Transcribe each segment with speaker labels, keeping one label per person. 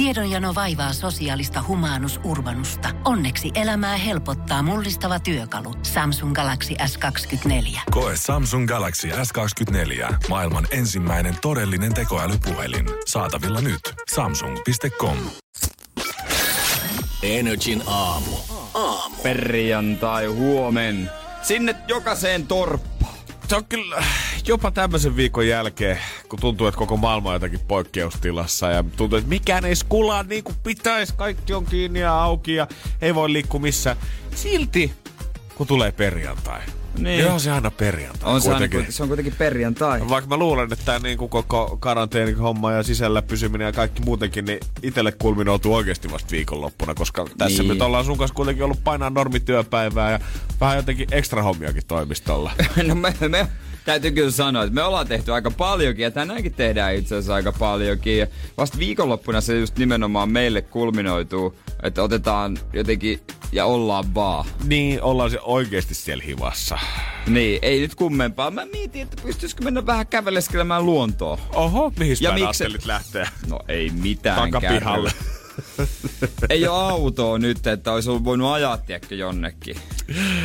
Speaker 1: Tiedonjano vaivaa sosiaalista humanus urbanusta. Onneksi elämää helpottaa mullistava työkalu. Samsung Galaxy S24.
Speaker 2: Koe Samsung Galaxy S24. Maailman ensimmäinen todellinen tekoälypuhelin. Saatavilla nyt. Samsung.com.
Speaker 3: Energin aamu. Aamu.
Speaker 4: Perjantai huomen. Sinne jokaiseen torppaan.
Speaker 5: Se on kyllä jopa tämmöisen viikon jälkeen, kun tuntuu, että koko maailma on jotakin poikkeustilassa ja tuntuu, että mikään ei skulaa niin kuin pitäisi, kaikki on kiinni ja auki ja ei voi liikkua missään. Silti, kun tulee perjantai, niin. on se aina perjantai.
Speaker 4: On se, aina, se on kuitenkin perjantai.
Speaker 5: Vaikka mä luulen, että tämä niin kuin koko karanteenihomma ja sisällä pysyminen ja kaikki muutenkin, niin itselle kulminoituu oikeasti vasta viikonloppuna, koska tässä niin. nyt ollaan sun kanssa kuitenkin ollut painaa normityöpäivää ja vähän jotenkin ekstra hommiakin toimistolla.
Speaker 4: no me, me, täytyy kyllä sanoa, että me ollaan tehty aika paljonkin ja tänäänkin tehdään itse asiassa aika paljonkin. Ja vasta viikonloppuna se just nimenomaan meille kulminoituu, että otetaan jotenkin ja ollaan vaan.
Speaker 5: Niin, ollaan se oikeasti siellä hivassa.
Speaker 4: Niin, ei nyt kummempaa. Mä mietin, että pystyisikö mennä vähän käveleskelemään luontoon.
Speaker 5: Oho, mihin ja miksi... lähteä?
Speaker 4: No ei mitään
Speaker 5: Takapihalle.
Speaker 4: Ei ole autoa nyt, että olisi ollut voinut ajaa, tiedäkö, jonnekin.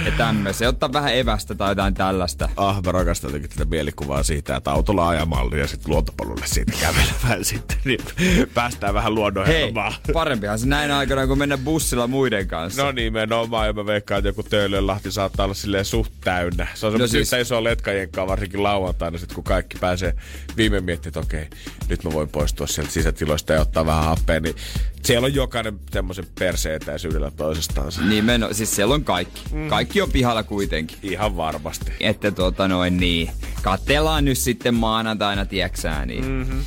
Speaker 4: Ja tämmöisen. Ottaa vähän evästä tai jotain tällaista.
Speaker 5: Ah, mä rakastan jotenkin tätä mielikuvaa siitä, että autolla ajamalli ja sitten luontopolulle siitä kävelemään sitten. Niin päästään vähän luonnon
Speaker 4: Hei, parempihan se näin aikana, kun mennä bussilla muiden kanssa.
Speaker 5: No niin, nimenomaan. Ja mä veikkaan, että joku Töölönlahti saattaa olla silleen suht täynnä. Se on no siis... yhtä iso letkajenkkaa, varsinkin lauantaina, sit kun kaikki pääsee viime miettimään, että okei, nyt mä voin poistua sieltä sisätiloista ja ottaa vähän happea. Niin siellä on jokainen semmoisen perseetäisyydellä toisestaan.
Speaker 4: Niin, meno, siis siellä on kaikki. Mm. Kaikki on pihalla kuitenkin.
Speaker 5: Ihan varmasti.
Speaker 4: Että tuota noin niin. Katellaan nyt sitten maanantaina, tieksää, niin. Mm-hmm.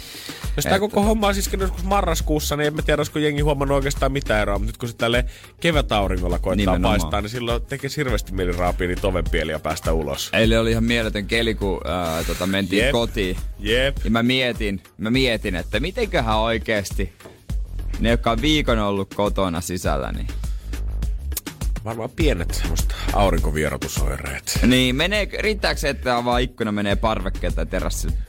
Speaker 5: Jos tämä koko homma on siis joskus marraskuussa, niin en mä tiedä, olisiko jengi huomannut oikeastaan mitään eroa. Mutta nyt kun se tälle kevätauringolla koittaa Nimenomaan. paistaa, niin silloin tekee hirveästi mieli raapia niin tovenpieliä päästä ulos.
Speaker 4: Eilen oli ihan mieletön keli, kun äh, tota, mentiin Jep. kotiin.
Speaker 5: Jep.
Speaker 4: Ja mä mietin, mä mietin, että mitenköhän oikeasti ne, jotka on viikon ollut kotona sisällä, niin
Speaker 5: varmaan pienet semmoista aurinkovierotusoireet.
Speaker 4: Niin, menee, riittääkö se, että avaa ikkuna, menee parvekkeelta tai terassille?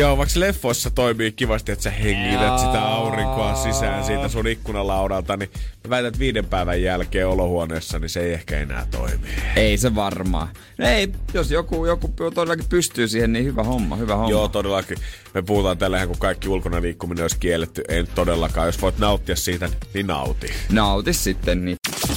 Speaker 5: Joo, vaikka leffoissa toimii kivasti, että sä hengität Joo. sitä aurinkoa sisään siitä sun ikkunalaudalta, niin mä väitän, että viiden päivän jälkeen olohuoneessa, niin se ei ehkä enää toimi.
Speaker 4: Ei se varmaan. No ei, jos joku, joku todellakin pystyy siihen, niin hyvä homma, hyvä homma.
Speaker 5: Joo, todellakin. Me puhutaan tällä kun kaikki ulkona liikkuminen olisi kielletty. Ei todellakaan. Jos voit nauttia siitä, niin nauti.
Speaker 4: Nauti sitten, niin.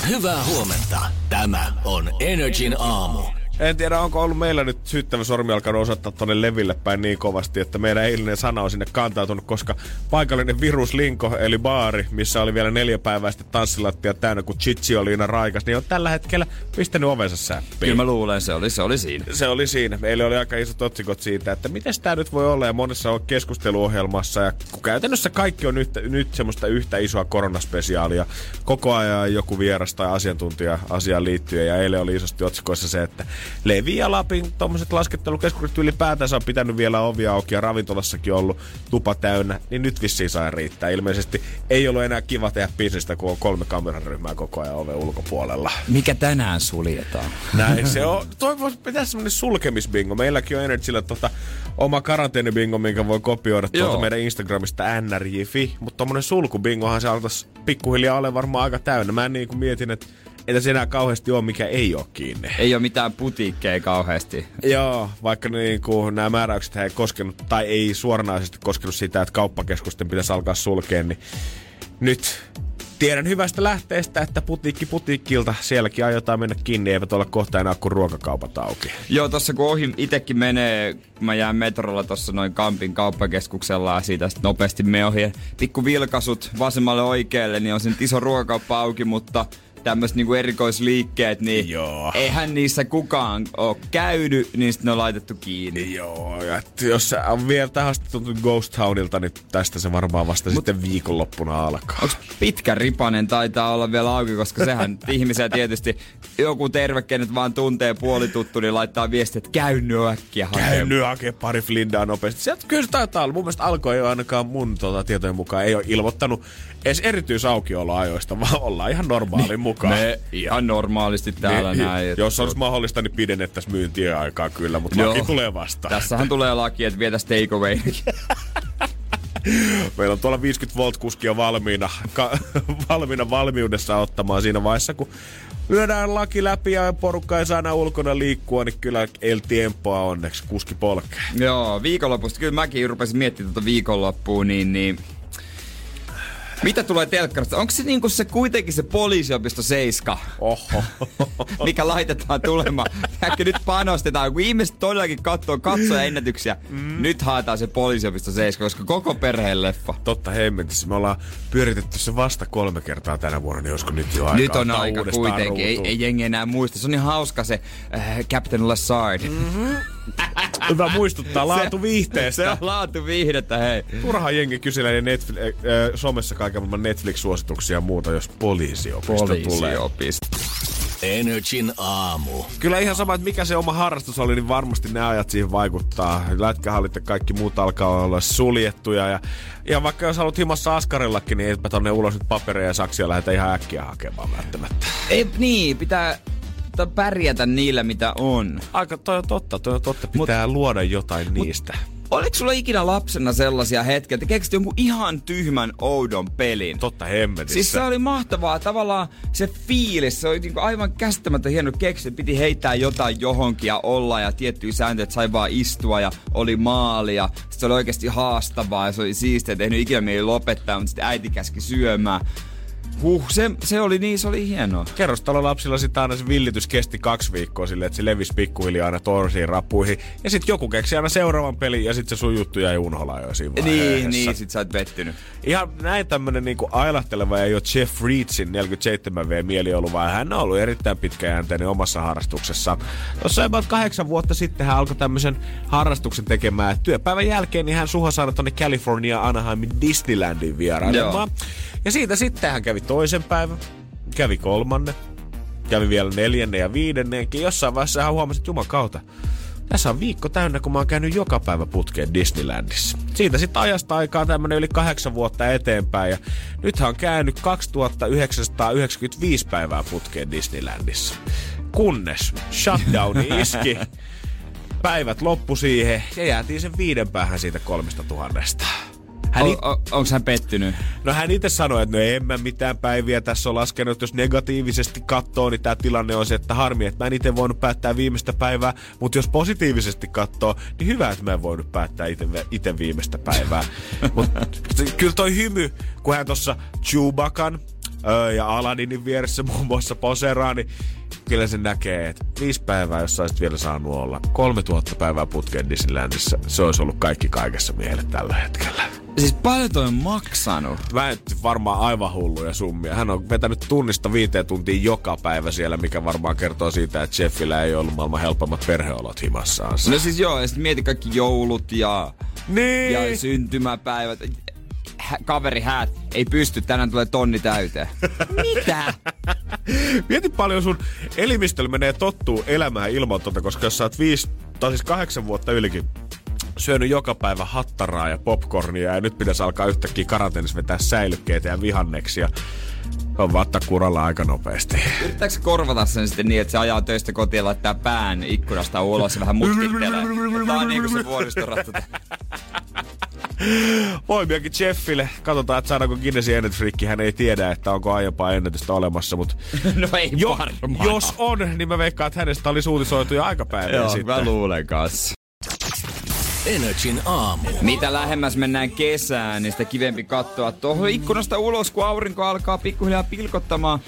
Speaker 3: Hyvää huomenta. Tämä on Energin aamu.
Speaker 5: En tiedä, onko ollut meillä nyt syyttävä sormi alkanut osoittaa tonne leville päin niin kovasti, että meidän eilinen sana on sinne kantautunut, koska paikallinen viruslinko, eli baari, missä oli vielä neljä päivää sitten tanssilattia täynnä, kun Chichi oli raikas, niin on tällä hetkellä pistänyt ovensa säppiin.
Speaker 4: Kyllä mä luulen, se oli, se oli siinä.
Speaker 5: Se oli siinä. Meillä oli aika isot otsikot siitä, että miten tämä nyt voi olla, ja monessa on keskusteluohjelmassa, ja kun käytännössä kaikki on yhtä, nyt semmoista yhtä isoa koronaspesiaalia, koko ajan joku vieras tai asiantuntija asiaan liittyen, ja eilen oli isosti otsikoissa se, että Levi ja Lapin tuommoiset laskettelukeskukset ylipäätänsä on pitänyt vielä ovia auki ja ravintolassakin ollut tupa täynnä, niin nyt vissiin saa riittää. Ilmeisesti ei ollut enää kiva tehdä bisnestä, kun on kolme kameraryhmää koko ajan oven ulkopuolella.
Speaker 4: Mikä tänään suljetaan?
Speaker 5: Näin se on. Toi voisi pitää semmonen sulkemisbingo. Meilläkin on Energyllä tota, oma karanteenibingo, minkä voi kopioida tuolta meidän Instagramista nrj.fi. Mutta tommonen sulkubingohan se alkaisi pikkuhiljaa ole varmaan aika täynnä. Mä niin kuin mietin, että että se enää kauheasti ole, mikä ei ole kiinni.
Speaker 4: Ei ole mitään putiikkeja kauheasti.
Speaker 5: Joo, vaikka niin kuin nämä määräykset ei koskenut, tai ei suoranaisesti koskenut sitä, että kauppakeskusten pitäisi alkaa sulkea, niin nyt tiedän hyvästä lähteestä, että putiikki putiikkilta sielläkin aiotaan mennä kiinni, eivät ole kohta enää kuin ruokakaupat auki.
Speaker 4: Joo, tossa kun ohi itekin menee, kun mä jään metrolla tossa noin Kampin kauppakeskuksella ja siitä sitten nopeasti me ohi. Pikku vilkasut vasemmalle oikealle, niin on sen iso ruokakauppa auki, mutta tämmöiset niinku erikoisliikkeet, niin Joo. eihän niissä kukaan ole käynyt, niin sitten ne on laitettu kiinni.
Speaker 5: Joo, ja jos se on vielä tähän asti tuntunut Ghost Townilta, niin tästä se varmaan vasta Mut, sitten viikonloppuna alkaa.
Speaker 4: Onks pitkä ripanen taitaa olla vielä auki, koska sehän ihmisiä tietysti joku terve, kenet vaan tuntee puolituttu, niin laittaa viestiä, että käy nyt äkkiä
Speaker 5: nyt pari flindaa nopeasti. Sieltä kyllä se taitaa olla. Mun mielestä alkoi jo ainakaan mun tuota, tietojen mukaan ei ole ilmoittanut edes erityisaukioloajoista, vaan ollaan ihan normaali niin, mukaan.
Speaker 4: Me ihan normaalisti täällä niin, näin.
Speaker 5: Jos olisi mahdollista, niin pidennettäisiin myyntiä aikaa kyllä, mutta Joo. laki tulee vastaan.
Speaker 4: Tässähän tulee laki, että vietäisiin takeaway.
Speaker 5: Meillä on tuolla 50 volt kuskia valmiina, ka, valmiina valmiudessa ottamaan siinä vaiheessa, kun lyödään laki läpi ja porukka ei saa enää ulkona liikkua, niin kyllä El Tiempoa onneksi kuski polkee.
Speaker 4: Joo, viikonlopusta. Kyllä mäkin rupesin miettimään tuota viikonloppua, niin, niin mitä tulee telkkarista? Onko se niinku se kuitenkin se poliisiopisto 7?
Speaker 5: Oho.
Speaker 4: mikä laitetaan tulemaan. Ehkä nyt panostetaan, kun ihmiset todellakin katsoo katsoja ennätyksiä. Mm. Nyt haetaan se poliisiopisto 7, koska koko perheen leffa.
Speaker 5: Totta hemmetissä. Me ollaan pyöritetty se vasta kolme kertaa tänä vuonna, niin olisiko nyt jo aika
Speaker 4: Nyt on aika kuitenkin. Ei, ei, jengi enää muista. Se on niin hauska se äh, Captain Lassard. Mm-hmm.
Speaker 5: Hyvä muistuttaa laatu viihteestä.
Speaker 4: Se on laatu viihdettä, hei.
Speaker 5: Turha jengi kyselee Netflix, äh, somessa kaiken maailman Netflix-suosituksia ja muuta, jos poliisiopisto, poliisiopisto.
Speaker 3: tulee. Energin aamu.
Speaker 5: Kyllä ihan sama, että mikä se oma harrastus oli, niin varmasti ne ajat siihen vaikuttaa. Lätkähallit ja kaikki muut alkaa olla suljettuja. Ja, ja vaikka jos haluat himassa askarillakin, niin eipä tonne ulos nyt papereja ja saksia lähdetä ihan äkkiä hakemaan välttämättä.
Speaker 4: Ei, niin, pitää pärjätä niillä, mitä on.
Speaker 5: Aika toi on totta, toi on totta. Pitää mut, luoda jotain mut, niistä.
Speaker 4: Oliko sulla ikinä lapsena sellaisia hetkiä, että keksit jonkun ihan tyhmän oudon pelin?
Speaker 5: Totta hemmetissä.
Speaker 4: Siis se oli mahtavaa. Tavallaan se fiilis, se oli niinku aivan käsittämättä hieno keksi. Piti heittää jotain johonkin ja olla ja tiettyjä sääntöjä, että sai vaan istua ja oli maali. Ja se oli oikeasti haastavaa ja se oli siistiä, että ei nyt ikinä mieli lopettaa, mutta sitten äiti käski syömään. Huh, se, se oli niin, se oli hienoa.
Speaker 5: Kerrostalon lapsilla sitten aina se villitys kesti kaksi viikkoa silleen, että se levisi pikkuhiljaa aina torsiin rappuihin. Ja sitten joku keksi aina seuraavan pelin ja sitten se sun juttu jäi unholaan jo siinä
Speaker 4: Niin, niin, sit sä oot vettynyt.
Speaker 5: Ihan näin tämmönen niinku ailahteleva ja jo Jeff Reedsin 47V mieli ollut, vaan hän on ollut erittäin pitkäjänteinen omassa harrastuksessa. Tuossa about kahdeksan vuotta sitten hän alkoi tämmöisen harrastuksen tekemään. Työpäivän jälkeen niin hän suha saada tonne California Anaheimin Disneylandin vierailemaan. Ja siitä sitten hän kävi toisen päivän, kävi kolmannen, kävi vielä neljännen ja viidennenkin. Jossain vaiheessa hän huomasi, että juman kautta, tässä on viikko täynnä, kun mä oon käynyt joka päivä putkeen Disneylandissa. Siitä sitten ajasta aikaa tämmönen yli kahdeksan vuotta eteenpäin ja nyt hän on käynyt 2995 päivää putkeen Disneylandissa. Kunnes shutdowni iski, päivät loppu siihen ja jäätiin sen viiden päähän siitä kolmesta tuhannesta.
Speaker 4: Hän it... o, onko hän pettynyt?
Speaker 5: No hän itse sanoi, että no en mä mitään päiviä tässä on laskenut. Jos negatiivisesti katsoo, niin tämä tilanne on se, että harmi, että mä en itse voinut päättää viimeistä päivää. Mutta jos positiivisesti katsoo, niin hyvä, että mä en voinut päättää itse viimeistä päivää. Mutta kyllä toi hymy, kun hän tuossa Chewbacan ja Aladinin vieressä muun muassa poseraa, niin kyllä se näkee, että viisi päivää, jos saisit vielä saanut olla, kolme tuhatta päivää putkeen Disneylandissa, se olisi ollut kaikki kaikessa mielessä tällä hetkellä.
Speaker 4: Siis paljon toi on maksanut?
Speaker 5: Väitti varmaan aivan hulluja summia. Hän on vetänyt tunnista viiteen tuntiin joka päivä siellä, mikä varmaan kertoo siitä, että Jeffillä ei ollut maailman helpommat perheolot himassaan.
Speaker 4: No siis joo, ja sitten mieti kaikki joulut ja,
Speaker 5: niin.
Speaker 4: ja syntymäpäivät. Hä, kaveri häät ei pysty, tänään tulee tonni täyteen. Mitä?
Speaker 5: Mieti paljon sun elimistöllä menee tottuu elämään ilman tuota, koska jos sä oot viisi, tai siis kahdeksan vuotta ylikin syönyt joka päivä hattaraa ja popcornia ja nyt pitäisi alkaa yhtäkkiä karanteenissa vetää säilykkeitä ja vihanneksia. On vatta kuralla aika nopeasti.
Speaker 4: Yrittääkö korvata sen sitten niin, että se ajaa töistä kotiin ja laittaa pään ikkunasta ulos ja vähän mutkittelee? Tämä on niin kuin se vuoristorattu.
Speaker 5: Voimiakin Jeffille. Katsotaan, että saadaanko Guinnessin ennätysrikki. Hän ei tiedä, että onko aiempaa ennätystä olemassa, mutta
Speaker 4: no ei jo,
Speaker 5: jos on, niin mä veikkaan, että hänestä oli suutisoitu jo aikapäivä
Speaker 4: Joo,
Speaker 5: sitten.
Speaker 4: mä luulen kanssa.
Speaker 3: Energin aamu.
Speaker 4: Mitä lähemmäs mennään kesään, niin sitä kivempi katsoa tuohon ikkunasta ulos, kun aurinko alkaa pikkuhiljaa pilkottamaan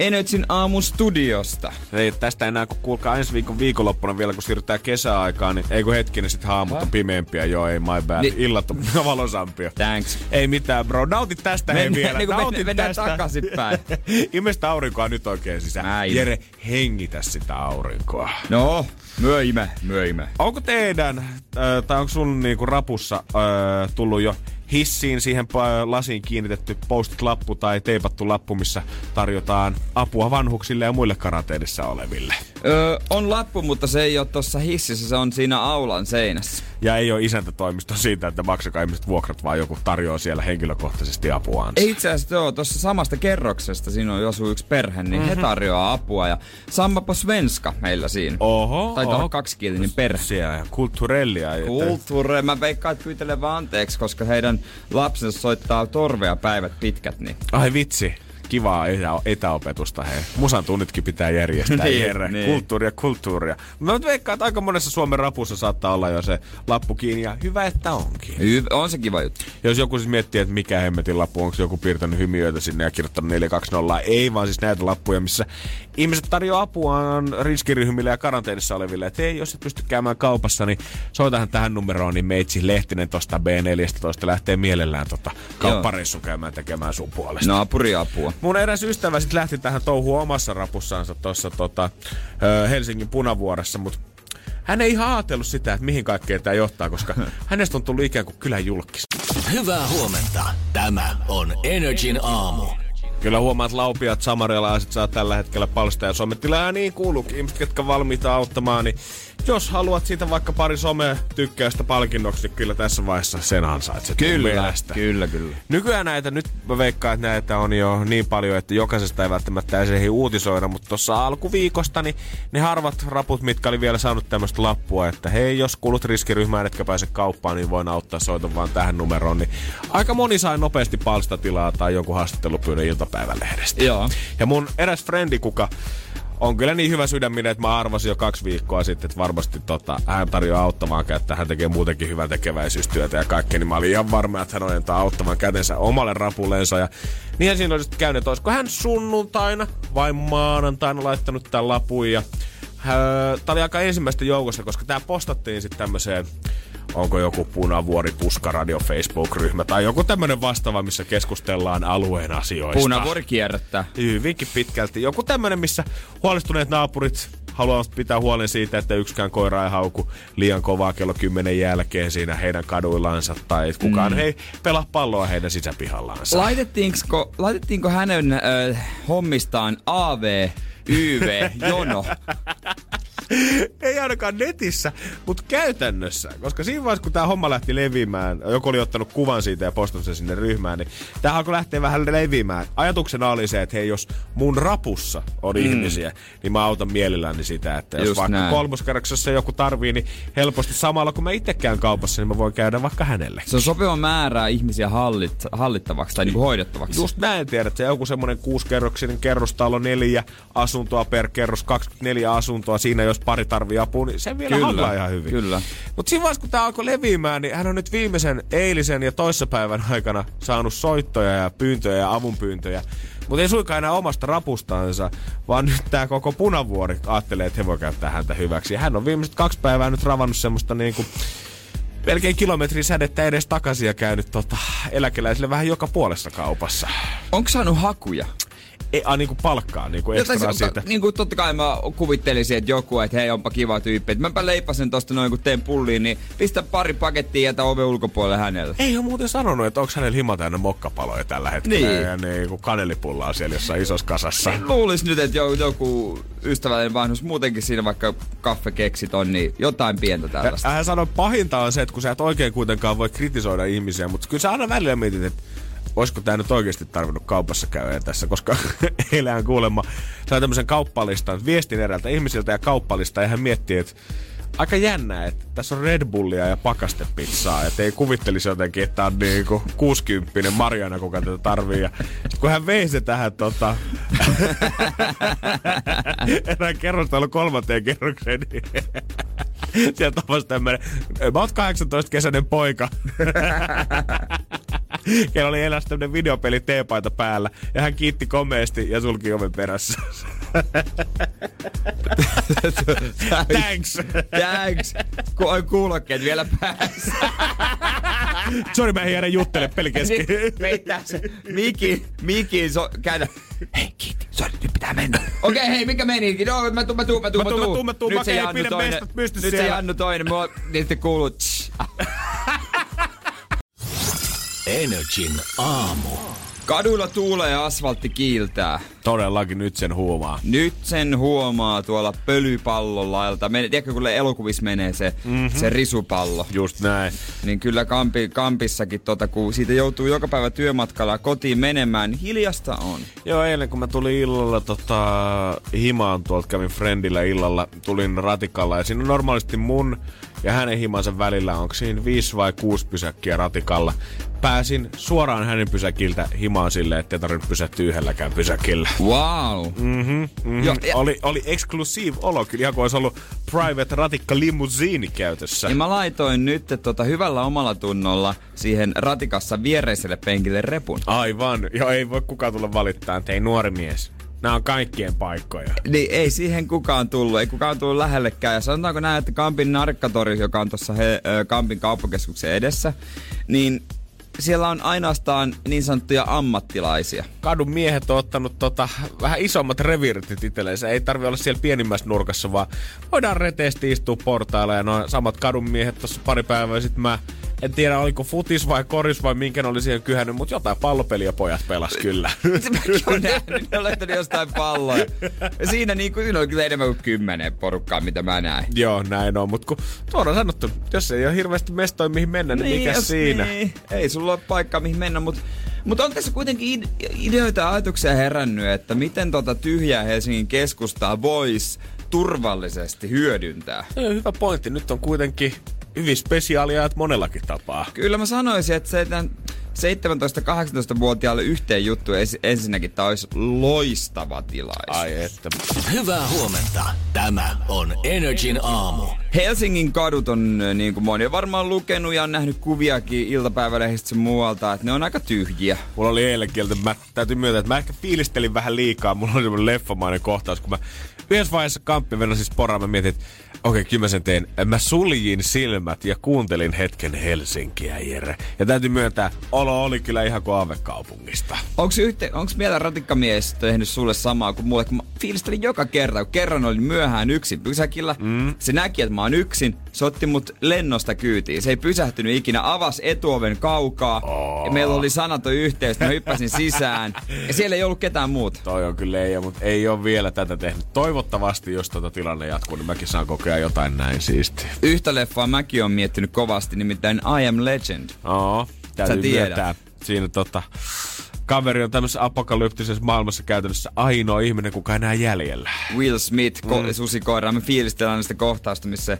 Speaker 4: Energin aamu studiosta.
Speaker 5: Ei tästä enää, kun kuulkaa ensi viikon viikonloppuna vielä, kun siirrytään kesäaikaan, niin ei kun hetkinen sit haamut on pimeämpiä. Joo, ei my bad. Ni- Illat on valosampia.
Speaker 4: Thanks.
Speaker 5: Ei mitään, bro. Nautit tästä hei vielä.
Speaker 4: Niin
Speaker 5: Nautit
Speaker 4: mennään
Speaker 5: tästä.
Speaker 4: takaisinpäin.
Speaker 5: Imestä aurinkoa nyt oikein sisään.
Speaker 4: Näin.
Speaker 5: Jere, hengitä sitä aurinkoa.
Speaker 4: No, myö ime, myö ime.
Speaker 5: Onko teidän, äh, tai onko sun niinku rapussa äh, tullut jo hissiin siihen lasiin kiinnitetty post-lappu tai teipattu lappu, missä tarjotaan apua vanhuksille ja muille karanteenissa oleville.
Speaker 4: Öö, on lappu, mutta se ei ole tuossa hississä, se on siinä aulan seinässä.
Speaker 5: Ja ei ole isäntätoimisto siitä, että maksakaa ihmiset vuokrat, vaan joku tarjoaa siellä henkilökohtaisesti apuaan.
Speaker 4: Itse asiassa joo, tuossa samasta kerroksesta siinä on asuu yksi perhe, niin mm-hmm. he tarjoaa apua ja sammapo svenska meillä siinä.
Speaker 5: Oho,
Speaker 4: Taitaa
Speaker 5: oho.
Speaker 4: kaksikielinen perhe.
Speaker 5: Siellä ja kulttuurellia.
Speaker 4: Kulttuure. Mä veikkaan, että pyytelen vaan anteeksi, koska heidän lapsensa soittaa torvea päivät pitkät. Niin.
Speaker 5: Ai vitsi. Kivaa etä, etäopetusta, hei. Musan tunnitkin pitää järjestää,
Speaker 4: Niin,
Speaker 5: herre.
Speaker 4: niin.
Speaker 5: Kulttuuria, kulttuuria. Mä nyt veikkaan, että aika monessa Suomen rapussa saattaa olla jo se lappu kiinni, ja hyvä, että onkin.
Speaker 4: Hy- on se kiva juttu.
Speaker 5: Jos joku siis miettii, että mikä hemmetin lappu, onko joku piirtänyt hymiöitä sinne ja kirjoittanut 420, ei vaan siis näitä lappuja, missä ihmiset tarjoaa apuaan riskiryhmille ja karanteenissa oleville. Että ei, jos et pysty käymään kaupassa, niin soitahan tähän numeroon, niin meitsi Lehtinen tosta B14 lähtee mielellään tota kauppareissu käymään tekemään sun puolesta.
Speaker 4: Naapuriapua.
Speaker 5: Mun eräs ystävä sit lähti tähän touhuun omassa rapussaansa tuossa tota, Helsingin punavuoressa, mutta hän ei ihan ajatellut sitä, että mihin kaikkeen tämä johtaa, koska hänestä on tullut ikään kuin kylän julkis.
Speaker 3: Hyvää huomenta. Tämä on Energin aamu.
Speaker 5: Kyllä huomaat laupiat samarialaiset saa tällä hetkellä palstaa ja ja niin kuuluukin. Ihmiset, jotka on valmiita auttamaan, niin jos haluat siitä vaikka pari some-tykkäystä palkinnoksi, niin kyllä tässä vaiheessa sen ansaitset.
Speaker 4: Kyllä,
Speaker 5: mielestä.
Speaker 4: kyllä, kyllä.
Speaker 5: Nykyään näitä, nyt mä veikkaan, että näitä on jo niin paljon, että jokaisesta ei välttämättä edes ehdi uutisoida, mutta tuossa alkuviikosta, niin ne harvat raput, mitkä oli vielä saanut tämmöistä lappua, että hei, jos kuulut riskiryhmään, etkä pääse kauppaan, niin voin auttaa soiton vaan tähän numeroon, niin aika moni sai nopeasti palstatilaa tai jonkun haastattelupyynnön iltapäivälehdestä.
Speaker 4: Joo.
Speaker 5: Ja mun eräs frendi, kuka on kyllä niin hyvä sydäminen, että mä arvasin jo kaksi viikkoa sitten, että varmasti tota, hän tarjoaa auttamaan kättä. Hän tekee muutenkin hyvää tekeväisyystyötä ja kaikkea, niin mä olin ihan varma, että hän ojentaa auttamaan kätensä omalle rapuleensa. Ja niin siinä olisi käynyt, olisiko hän sunnuntaina vai maanantaina laittanut tämän lapun. Ja öö, tää oli aika ensimmäistä joukossa, koska tämä postattiin sitten tämmöiseen onko joku Punavuori Puskaradio Facebook-ryhmä tai joku tämmöinen vastaava, missä keskustellaan alueen asioista.
Speaker 4: Punavuori kierrättää.
Speaker 5: Hyvinkin pitkälti. Joku tämmönen, missä huolestuneet naapurit haluavat pitää huolen siitä, että yksikään koira ei hauku liian kovaa kello 10 jälkeen siinä heidän kaduillansa tai että kukaan mm. ei pelaa palloa heidän sisäpihallansa.
Speaker 4: Laitettiinko, laitettiinko hänen ö, hommistaan AV, YV, jono?
Speaker 5: ei ainakaan netissä, mutta käytännössä. Koska siinä vaiheessa, kun tämä homma lähti leviämään, joku oli ottanut kuvan siitä ja postannut sen sinne ryhmään, niin tämä alkoi lähteä vähän leviämään. Ajatuksena oli se, että hei, jos mun rapussa on mm. ihmisiä, niin mä autan mielelläni sitä, että jos
Speaker 4: Just
Speaker 5: vaikka
Speaker 4: näin.
Speaker 5: kolmoskerroksessa joku tarvii, niin helposti samalla kun mä itse käyn kaupassa, niin mä voin käydä vaikka hänelle.
Speaker 4: Se on sopiva määrä ihmisiä hallit, hallittavaksi tai niinku hoidettavaksi.
Speaker 5: Just näin tiedät, että joku semmoinen kuusikerroksinen kerrostalo, neljä asuntoa per kerros, 24 asuntoa, siinä jos pari tarvii apua, niin se vielä
Speaker 4: Kyllä,
Speaker 5: ihan hyvin.
Speaker 4: kyllä.
Speaker 5: Mutta siinä vaiheessa, kun tämä alkoi leviämään, niin hän on nyt viimeisen eilisen ja toissapäivän aikana saanut soittoja ja pyyntöjä ja avunpyyntöjä. Mutta ei suinkaan enää omasta rapustansa, vaan nyt tämä koko punavuori ajattelee, että he voi käyttää häntä hyväksi. Ja hän on viimeiset kaksi päivää nyt ravannut semmoista niinku melkein kilometrin sädettä edes takaisin ja käynyt tota, eläkeläisille vähän joka puolessa kaupassa.
Speaker 4: Onko saanut hakuja?
Speaker 5: Ei, a, niinku palkkaa, niinku
Speaker 4: Jotain
Speaker 5: ekstraa
Speaker 4: se,
Speaker 5: siitä.
Speaker 4: niin kuin totta kai mä kuvittelisin, että joku, että hei onpa kiva tyyppi. Että mäpä leipasen tosta noin kun teen pulliin, niin pistä pari pakettia ja jätä oven ulkopuolelle hänelle.
Speaker 5: Ei ole muuten sanonut, että onko hänellä hima täynnä mokkapaloja tällä hetkellä.
Speaker 4: Niin.
Speaker 5: Ja niinku kanelipullaa siellä jossain isossa kasassa.
Speaker 4: Luulis nyt, että joku, joku ystävällinen vanhus muutenkin siinä vaikka kaffekeksit on, niin jotain pientä tällaista.
Speaker 5: Ja hän sanoi, pahinta on se, että kun sä et oikein kuitenkaan voi kritisoida ihmisiä, mutta kyllä sä aina välillä mietit, että olisiko tämä nyt oikeasti tarvinnut kaupassa käydä tässä, koska eilähän kuulemma sai tämmöisen kauppalistan, viestin eräältä ihmisiltä ja kauppalista, ja hän miettii, että aika jännää, että tässä on Red Bullia ja pakastepizzaa, että ei kuvittelisi jotenkin, että on niinku 60 Mariana, kuka tätä tarvii. Ja kun hän vei se tähän tota, erään kerrostalon kolmanteen kerrokseen, niin sieltä tapasi tämmönen about 18-kesäinen poika. Kello oli elässä tämmönen videopeli teepaita päällä. Ja hän kiitti komeesti ja sulki oven perässä. Thanks.
Speaker 4: Thanks! Ku- oi kuulokkeet vielä päässä.
Speaker 5: Sori, mä en jäädä juttele peli kesken.
Speaker 4: Niin, Peittää se Miki, Miki, so, käydä. Hei, kiitti. Sori, nyt pitää mennä. Okei, okay, hei, mikä menikin? No, mä tuun, mä tuun, mä tuun,
Speaker 5: Mä tuun, mä tuun, mä tuun.
Speaker 4: Nyt
Speaker 5: Make,
Speaker 4: se
Speaker 5: ei
Speaker 4: Jannu toinen. Nyt se. Jannu toinen. Mulla niistä kuuluu.
Speaker 3: Energin aamu.
Speaker 4: Kaduilla tuulee ja asfaltti kiiltää.
Speaker 5: Todellakin nyt sen huomaa.
Speaker 4: Nyt sen huomaa tuolla pölypallon lailta. Men, tiedätkö, kun elokuvissa menee se, mm-hmm. se risupallo.
Speaker 5: Just näin.
Speaker 4: Niin kyllä kampi, kampissakin, tota, kun siitä joutuu joka päivä työmatkalla kotiin menemään, niin hiljasta on.
Speaker 5: Joo, eilen kun mä tulin illalla tota, himaan tuolta, kävin friendillä illalla, tulin ratikalla ja siinä on normaalisti mun ja hänen himansa välillä onko siinä viisi vai kuusi pysäkkiä ratikalla. Pääsin suoraan hänen pysäkiltä himaan silleen, ettei tarvinnut pysähtyä yhdelläkään pysäkillä.
Speaker 4: Wow.
Speaker 5: Mm-hmm, mm-hmm. Jo, ja... Oli, oli exclusive olo kyllä, ihan kuin olisi ollut private ratikka limusiini käytössä.
Speaker 4: Ja mä laitoin nyt tota, hyvällä omalla tunnolla siihen ratikassa viereiselle penkille repun.
Speaker 5: Aivan. Joo, ei voi kukaan tulla valittaa, että ei nuori mies. Nämä on kaikkien paikkoja.
Speaker 4: Niin ei siihen kukaan tullut, ei kukaan tullut lähellekään. Ja sanotaanko näin, että Kampin narkkatori, joka on tuossa Kampin kauppakeskuksen edessä, niin siellä on ainoastaan niin sanottuja ammattilaisia.
Speaker 5: Kadun miehet on ottanut tota, vähän isommat revirtit itselleen. Ei tarvi olla siellä pienimmässä nurkassa, vaan voidaan reteesti istua portailla ja noin samat kadun miehet tuossa pari päivää sitten mä en tiedä oliko futis vai koris vai minkä ne oli siihen kyhännyt, mutta jotain pallopeliä pojat pelas kyllä.
Speaker 4: Mäkin nähnyt, ne jostain palloja. Ja siinä, niin kuin, siinä oli kyllä enemmän kuin kymmenen porukkaa, mitä mä näin.
Speaker 5: Joo, näin on, mutta kun tuolla sanottu, jos ei ole hirveästi mestoja mihin mennä, niin, niin mikä siinä? Niin.
Speaker 4: Ei sulla ole paikkaa mihin mennä, mutta mutta on tässä kuitenkin ideoita ja ajatuksia herännyt, että miten tota tyhjää Helsingin keskustaa voisi turvallisesti hyödyntää.
Speaker 5: Hyvä pointti. Nyt on kuitenkin hyvin spesiaaliajat monellakin tapaa.
Speaker 4: Kyllä mä sanoisin, että se 17-18-vuotiaalle yhteen juttu ensinnäkin tämä olisi loistava tilaisuus.
Speaker 5: Ai että.
Speaker 3: Hyvää huomenta. Tämä on Energin aamu.
Speaker 4: Helsingin kadut on, niin kuin moni on varmaan lukenut ja on nähnyt kuviakin iltapäivälehdistä muualta, että ne on aika tyhjiä.
Speaker 5: Mulla oli eilen kieltä, mä täytyy myöntää, että mä ehkä fiilistelin vähän liikaa. Mulla oli semmoinen leffamainen kohtaus, kun mä yhdessä vaiheessa kamppi siis poraan, mä mietin, että okei, okay, kyllä mä sen tein. Mä suljin silmät ja kuuntelin hetken Helsinkiä, Jere. Ja täytyy myöntää, olo oli kyllä ihan kuin aavekaupungista.
Speaker 4: Onko, yhte, onks vielä ratikkamies tehnyt sulle samaa kuin mulle? Kun mä fiilistelin joka kerta, kun kerran olin myöhään yksin pysäkillä. Mm. Se näki, että mä oon yksin. Se otti mut lennosta kyytiin. Se ei pysähtynyt ikinä. Avas etuoven kaukaa. Oh. Ja meillä oli sanaton yhteys. Mä hyppäsin sisään. Ja siellä ei ollut ketään muuta.
Speaker 5: Toi on kyllä ei, mutta ei ole vielä tätä tehnyt. Toivottavasti, jos tota tilanne jatkuu, niin mäkin saan kokea jotain näin siistiä.
Speaker 4: Yhtä leffaa mäkin on miettinyt kovasti, nimittäin I Am Legend.
Speaker 5: Oo, täytyy Sä tiedät. Siinä tota, kaveri on tämmöisessä apokalyptisessa maailmassa käytännössä ainoa ihminen, kuka enää jäljellä.
Speaker 4: Will Smith, ko- mm. susikoira. Me fiilistellään sitä kohtausta, missä se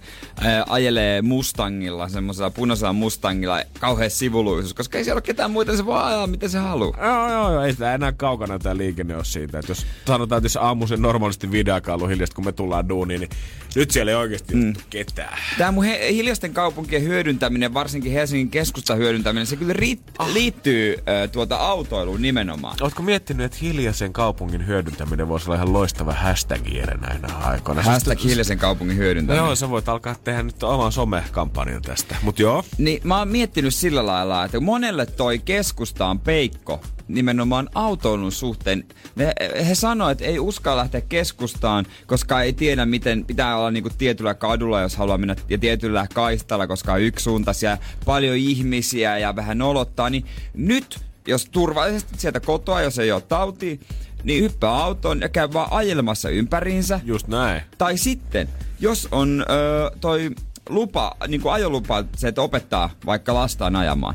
Speaker 4: ää, ajelee Mustangilla, semmoisella punaisella Mustangilla, kauhean sivuluisuus, koska ei siellä ole ketään muita, se voi ajaa miten se haluaa.
Speaker 5: Joo, joo, joo, ei sitä enää kaukana tämä liikenne ole siitä. Että jos sanotaan, että jos aamuisin normaalisti videokaan ollut hiljasta, kun me tullaan duuniin, niin nyt siellä ei oikeasti mm. ketään.
Speaker 4: Tämä mun he- hiljaisten kaupunkien hyödyntäminen, varsinkin Helsingin keskusta hyödyntäminen, se kyllä ri- ah. liittyy äh, tuota autoiluun nimenomaan.
Speaker 5: Oletko miettinyt, että hiljaisen kaupungin hyödyntäminen voisi olla ihan loistava hashtag näinä aikoina?
Speaker 4: Siis hashtag hiljaisen kaupungin hyödyntäminen.
Speaker 5: No joo, sä voit alkaa tehdä nyt oman somekampanjan tästä, mut joo.
Speaker 4: Niin mä oon miettinyt sillä lailla, että monelle toi keskusta on peikko nimenomaan autoilun suhteen. Ne, he sanoivat, että ei uskalla lähteä keskustaan, koska ei tiedä, miten pitää olla niinku tietyllä kadulla, jos haluaa mennä, ja tietyllä kaistalla, koska on yksisuuntaisia, paljon ihmisiä ja vähän nolottaa. Niin nyt, jos turvallisesti sieltä kotoa, jos ei ole tauti, niin hyppää autoon ja käy vaan ajelmassa ympäriinsä.
Speaker 5: Just näin.
Speaker 4: Tai sitten, jos on öö, toi lupa, niin kuin ajolupa, se, että opettaa vaikka lastaan ajamaan,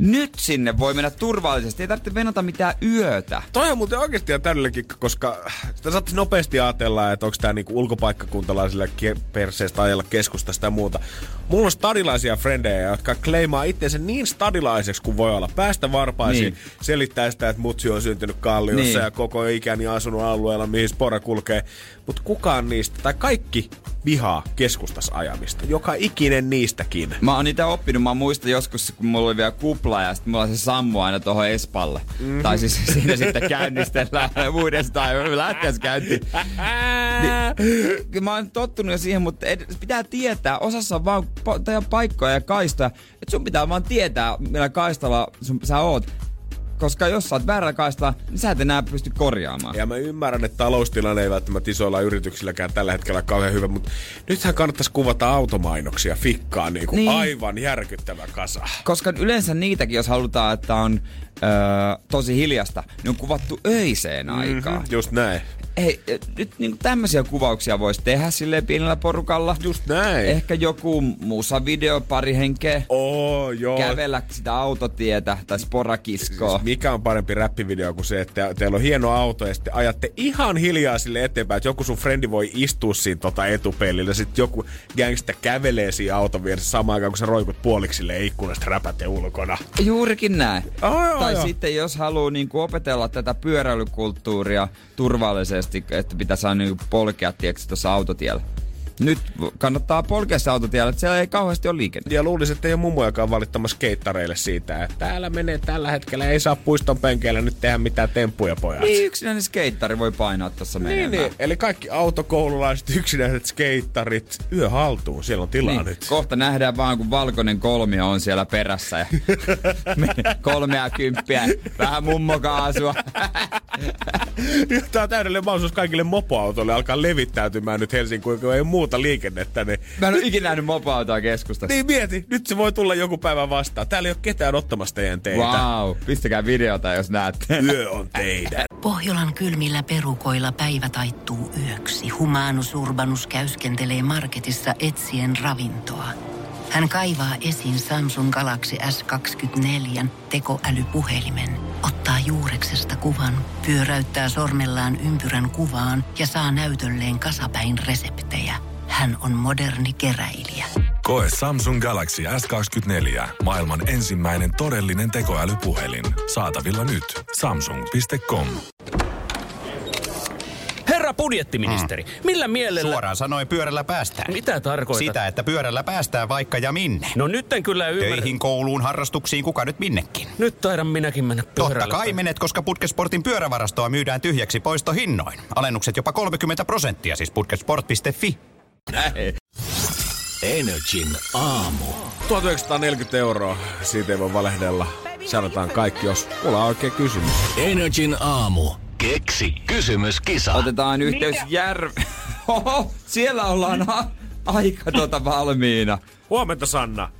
Speaker 4: nyt sinne voi mennä turvallisesti. Ei tarvitse venata mitään yötä.
Speaker 5: Toi on muuten oikeasti ihan täydellinen kikka, koska sitä saattaisi nopeasti ajatella, että onko tämä niinku ulkopaikkakuntalaisille perseestä ajella keskustasta ja muuta. Mulla on stadilaisia frendejä, jotka kleimaa itseensä niin stadilaiseksi kuin voi olla. Päästä varpaisiin, niin. selittää sitä, että mutsi on syntynyt Kalliossa niin. ja koko ikäni asunut alueella, mihin spora kulkee. Mutta kukaan niistä, tai kaikki vihaa keskustas ajamista. Joka ikinen niistäkin.
Speaker 4: Mä oon niitä oppinut. Mä muistan joskus, kun mulla oli vielä kupla ja sitten mulla se sammu aina tuohon Espalle. Mm-hmm. Tai siis siinä sitten käynnistellään uudestaan lähteäs käyntiin. Niin, mä oon tottunut jo siihen, mutta pitää tietää. Osassa on vaan paikkoja ja kaistoja. Että sun pitää vaan tietää, millä kaistalla sun, sä oot koska jos sä oot väärällä kaistalla, niin sä et enää pysty korjaamaan.
Speaker 5: Ja mä ymmärrän, että taloustilanne ei välttämättä isoilla yrityksilläkään tällä hetkellä kauhean hyvä, mutta nythän kannattaisi kuvata automainoksia fikkaan niin kuin niin. aivan järkyttävä kasa.
Speaker 4: Koska yleensä niitäkin, jos halutaan, että on öö, tosi hiljasta, niin on kuvattu öiseen aikaan.
Speaker 5: Mm-hmm, just näin.
Speaker 4: Ei, nyt niin tämmöisiä kuvauksia voisi tehdä sille pienellä porukalla.
Speaker 5: Just näin.
Speaker 4: Ehkä joku musavideo pari henkeä.
Speaker 5: Oh, joo.
Speaker 4: Kävellä sitä autotietä tai sporakiskoa.
Speaker 5: Siis mikä on parempi räppivideo kuin se, että teillä on hieno auto ja sitten ajatte ihan hiljaa sille eteenpäin, että joku sun frendi voi istua siinä tota etupelillä. Sitten joku gangsta kävelee siinä auton vieressä samaan aikaan, kun sä roikut puoliksi sille ikkunasta räpäte ulkona.
Speaker 4: Juurikin näin.
Speaker 5: Oh, joo,
Speaker 4: tai
Speaker 5: joo.
Speaker 4: sitten jos haluaa niin opetella tätä pyöräilykulttuuria turvallisesti, että pitää saada niin polkea tuossa autotiellä. Nyt kannattaa polkea se autotiellä, että siellä ei kauheasti ole liikennettä.
Speaker 5: Ja luulisin, että ei ole mummojakaan valittamassa skeittareille siitä, että täällä menee tällä hetkellä, ei saa puiston penkeillä nyt tehdä mitään temppuja pojat.
Speaker 4: Niin yksinäinen skeittari voi painaa tuossa menemään.
Speaker 5: Niin, niin. Eli kaikki autokoululaiset, yksinäiset skeittarit, yö haltuun, siellä on tilaa
Speaker 4: Niin,
Speaker 5: nyt.
Speaker 4: kohta nähdään vaan, kun valkoinen kolmio on siellä perässä. Ja kolmea kymppiä, vähän mummokaasua.
Speaker 5: Tämä on täydellinen mahdollisuus kaikille mopoautoille alkaa levittäytymään nyt Helsinkiin, kun ei ole muuta liikennettä. Niin,
Speaker 4: Mä en ole ikinä nähnyt mopoautoa keskustassa.
Speaker 5: niin mieti, nyt se voi tulla joku päivä vastaan. Täällä ei ole ketään ottamassa teidän teitä.
Speaker 4: Wow, pistäkää videota, jos näette.
Speaker 5: Yö on teidän.
Speaker 1: Pohjolan kylmillä perukoilla päivä taittuu yöksi. Humanus Urbanus käyskentelee marketissa etsien ravintoa. Hän kaivaa esiin Samsung Galaxy S24 tekoälypuhelimen, ottaa juureksesta kuvan, pyöräyttää sormellaan ympyrän kuvaan ja saa näytölleen kasapäin reseptejä. Hän on moderni keräilijä.
Speaker 2: Koe Samsung Galaxy S24. Maailman ensimmäinen todellinen tekoälypuhelin. Saatavilla nyt. Samsung.com.
Speaker 6: Herra budjettiministeri, millä mielellä...
Speaker 7: Suoraan sanoen pyörällä päästään.
Speaker 6: Mitä tarkoitat?
Speaker 7: Sitä, että pyörällä päästään vaikka ja minne.
Speaker 6: No nyt en kyllä ymmärrä.
Speaker 7: Töihin, kouluun, harrastuksiin, kuka nyt minnekin.
Speaker 6: Nyt taidan minäkin mennä pyörällä.
Speaker 7: Totta kai menet, koska Putkesportin pyörävarastoa myydään tyhjäksi poistohinnoin. Alennukset jopa 30 prosenttia, siis putkesport.fi.
Speaker 3: Energin aamu.
Speaker 5: 1940 euroa, siitä ei voi valehdella. Sanotaan kaikki, jos mulla on oikein kysymys.
Speaker 3: Energin aamu. Keksi kysymyskisa.
Speaker 4: Otetaan yhteys Järv... Oho, siellä ollaan a- aika tuota valmiina.
Speaker 5: Huomenta Sanna.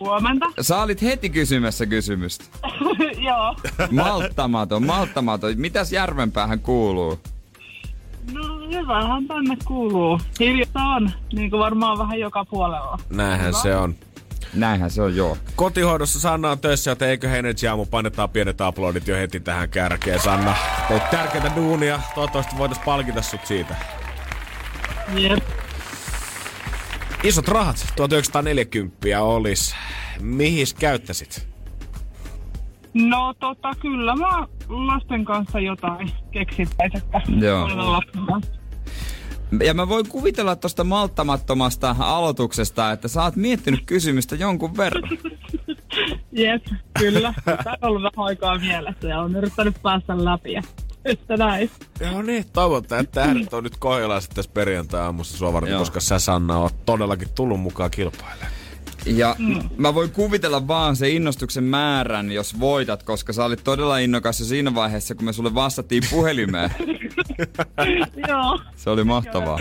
Speaker 8: Huomenta.
Speaker 4: Sä olit heti kysymässä kysymystä.
Speaker 8: Joo.
Speaker 4: Malttamaton, malttamaton. Mitäs Järvenpäähän kuuluu?
Speaker 8: No hyvähän tänne kuuluu. Hiljasta on, niin kuin varmaan vähän joka puolella.
Speaker 5: Näinhän se on.
Speaker 4: Näinhän se on, joo.
Speaker 5: Kotihoidossa Sanna on töissä, joten eikö Energy aamu painetaan pienet aplodit jo heti tähän kärkeen, Sanna. Teit tärkeitä duunia. Toivottavasti voitais palkita sut siitä.
Speaker 8: Jep.
Speaker 5: Isot rahat, 1940 olis. Mihin käyttäisit?
Speaker 8: No tota, kyllä mä lasten kanssa jotain keksittäis, että
Speaker 4: Joo. Ja mä voin kuvitella tuosta malttamattomasta aloituksesta, että sä oot miettinyt kysymystä jonkun verran.
Speaker 8: Jep, kyllä. Tämä on ollut vähän aikaa mielessä ja on yrittänyt päästä läpi. ja Että näin.
Speaker 5: Joo niin, toivotaan, että äänet on nyt Kohjalaiset tässä perjantai-aamussa sua varten, koska sä Sanna oot todellakin tullut mukaan kilpailemaan.
Speaker 4: Ja mä voin kuvitella vaan se innostuksen määrän, jos voitat, koska sä olit todella innokas jo siinä vaiheessa, kun me sulle vastattiin puhelimeen.
Speaker 8: Joo.
Speaker 4: Se oli mahtavaa.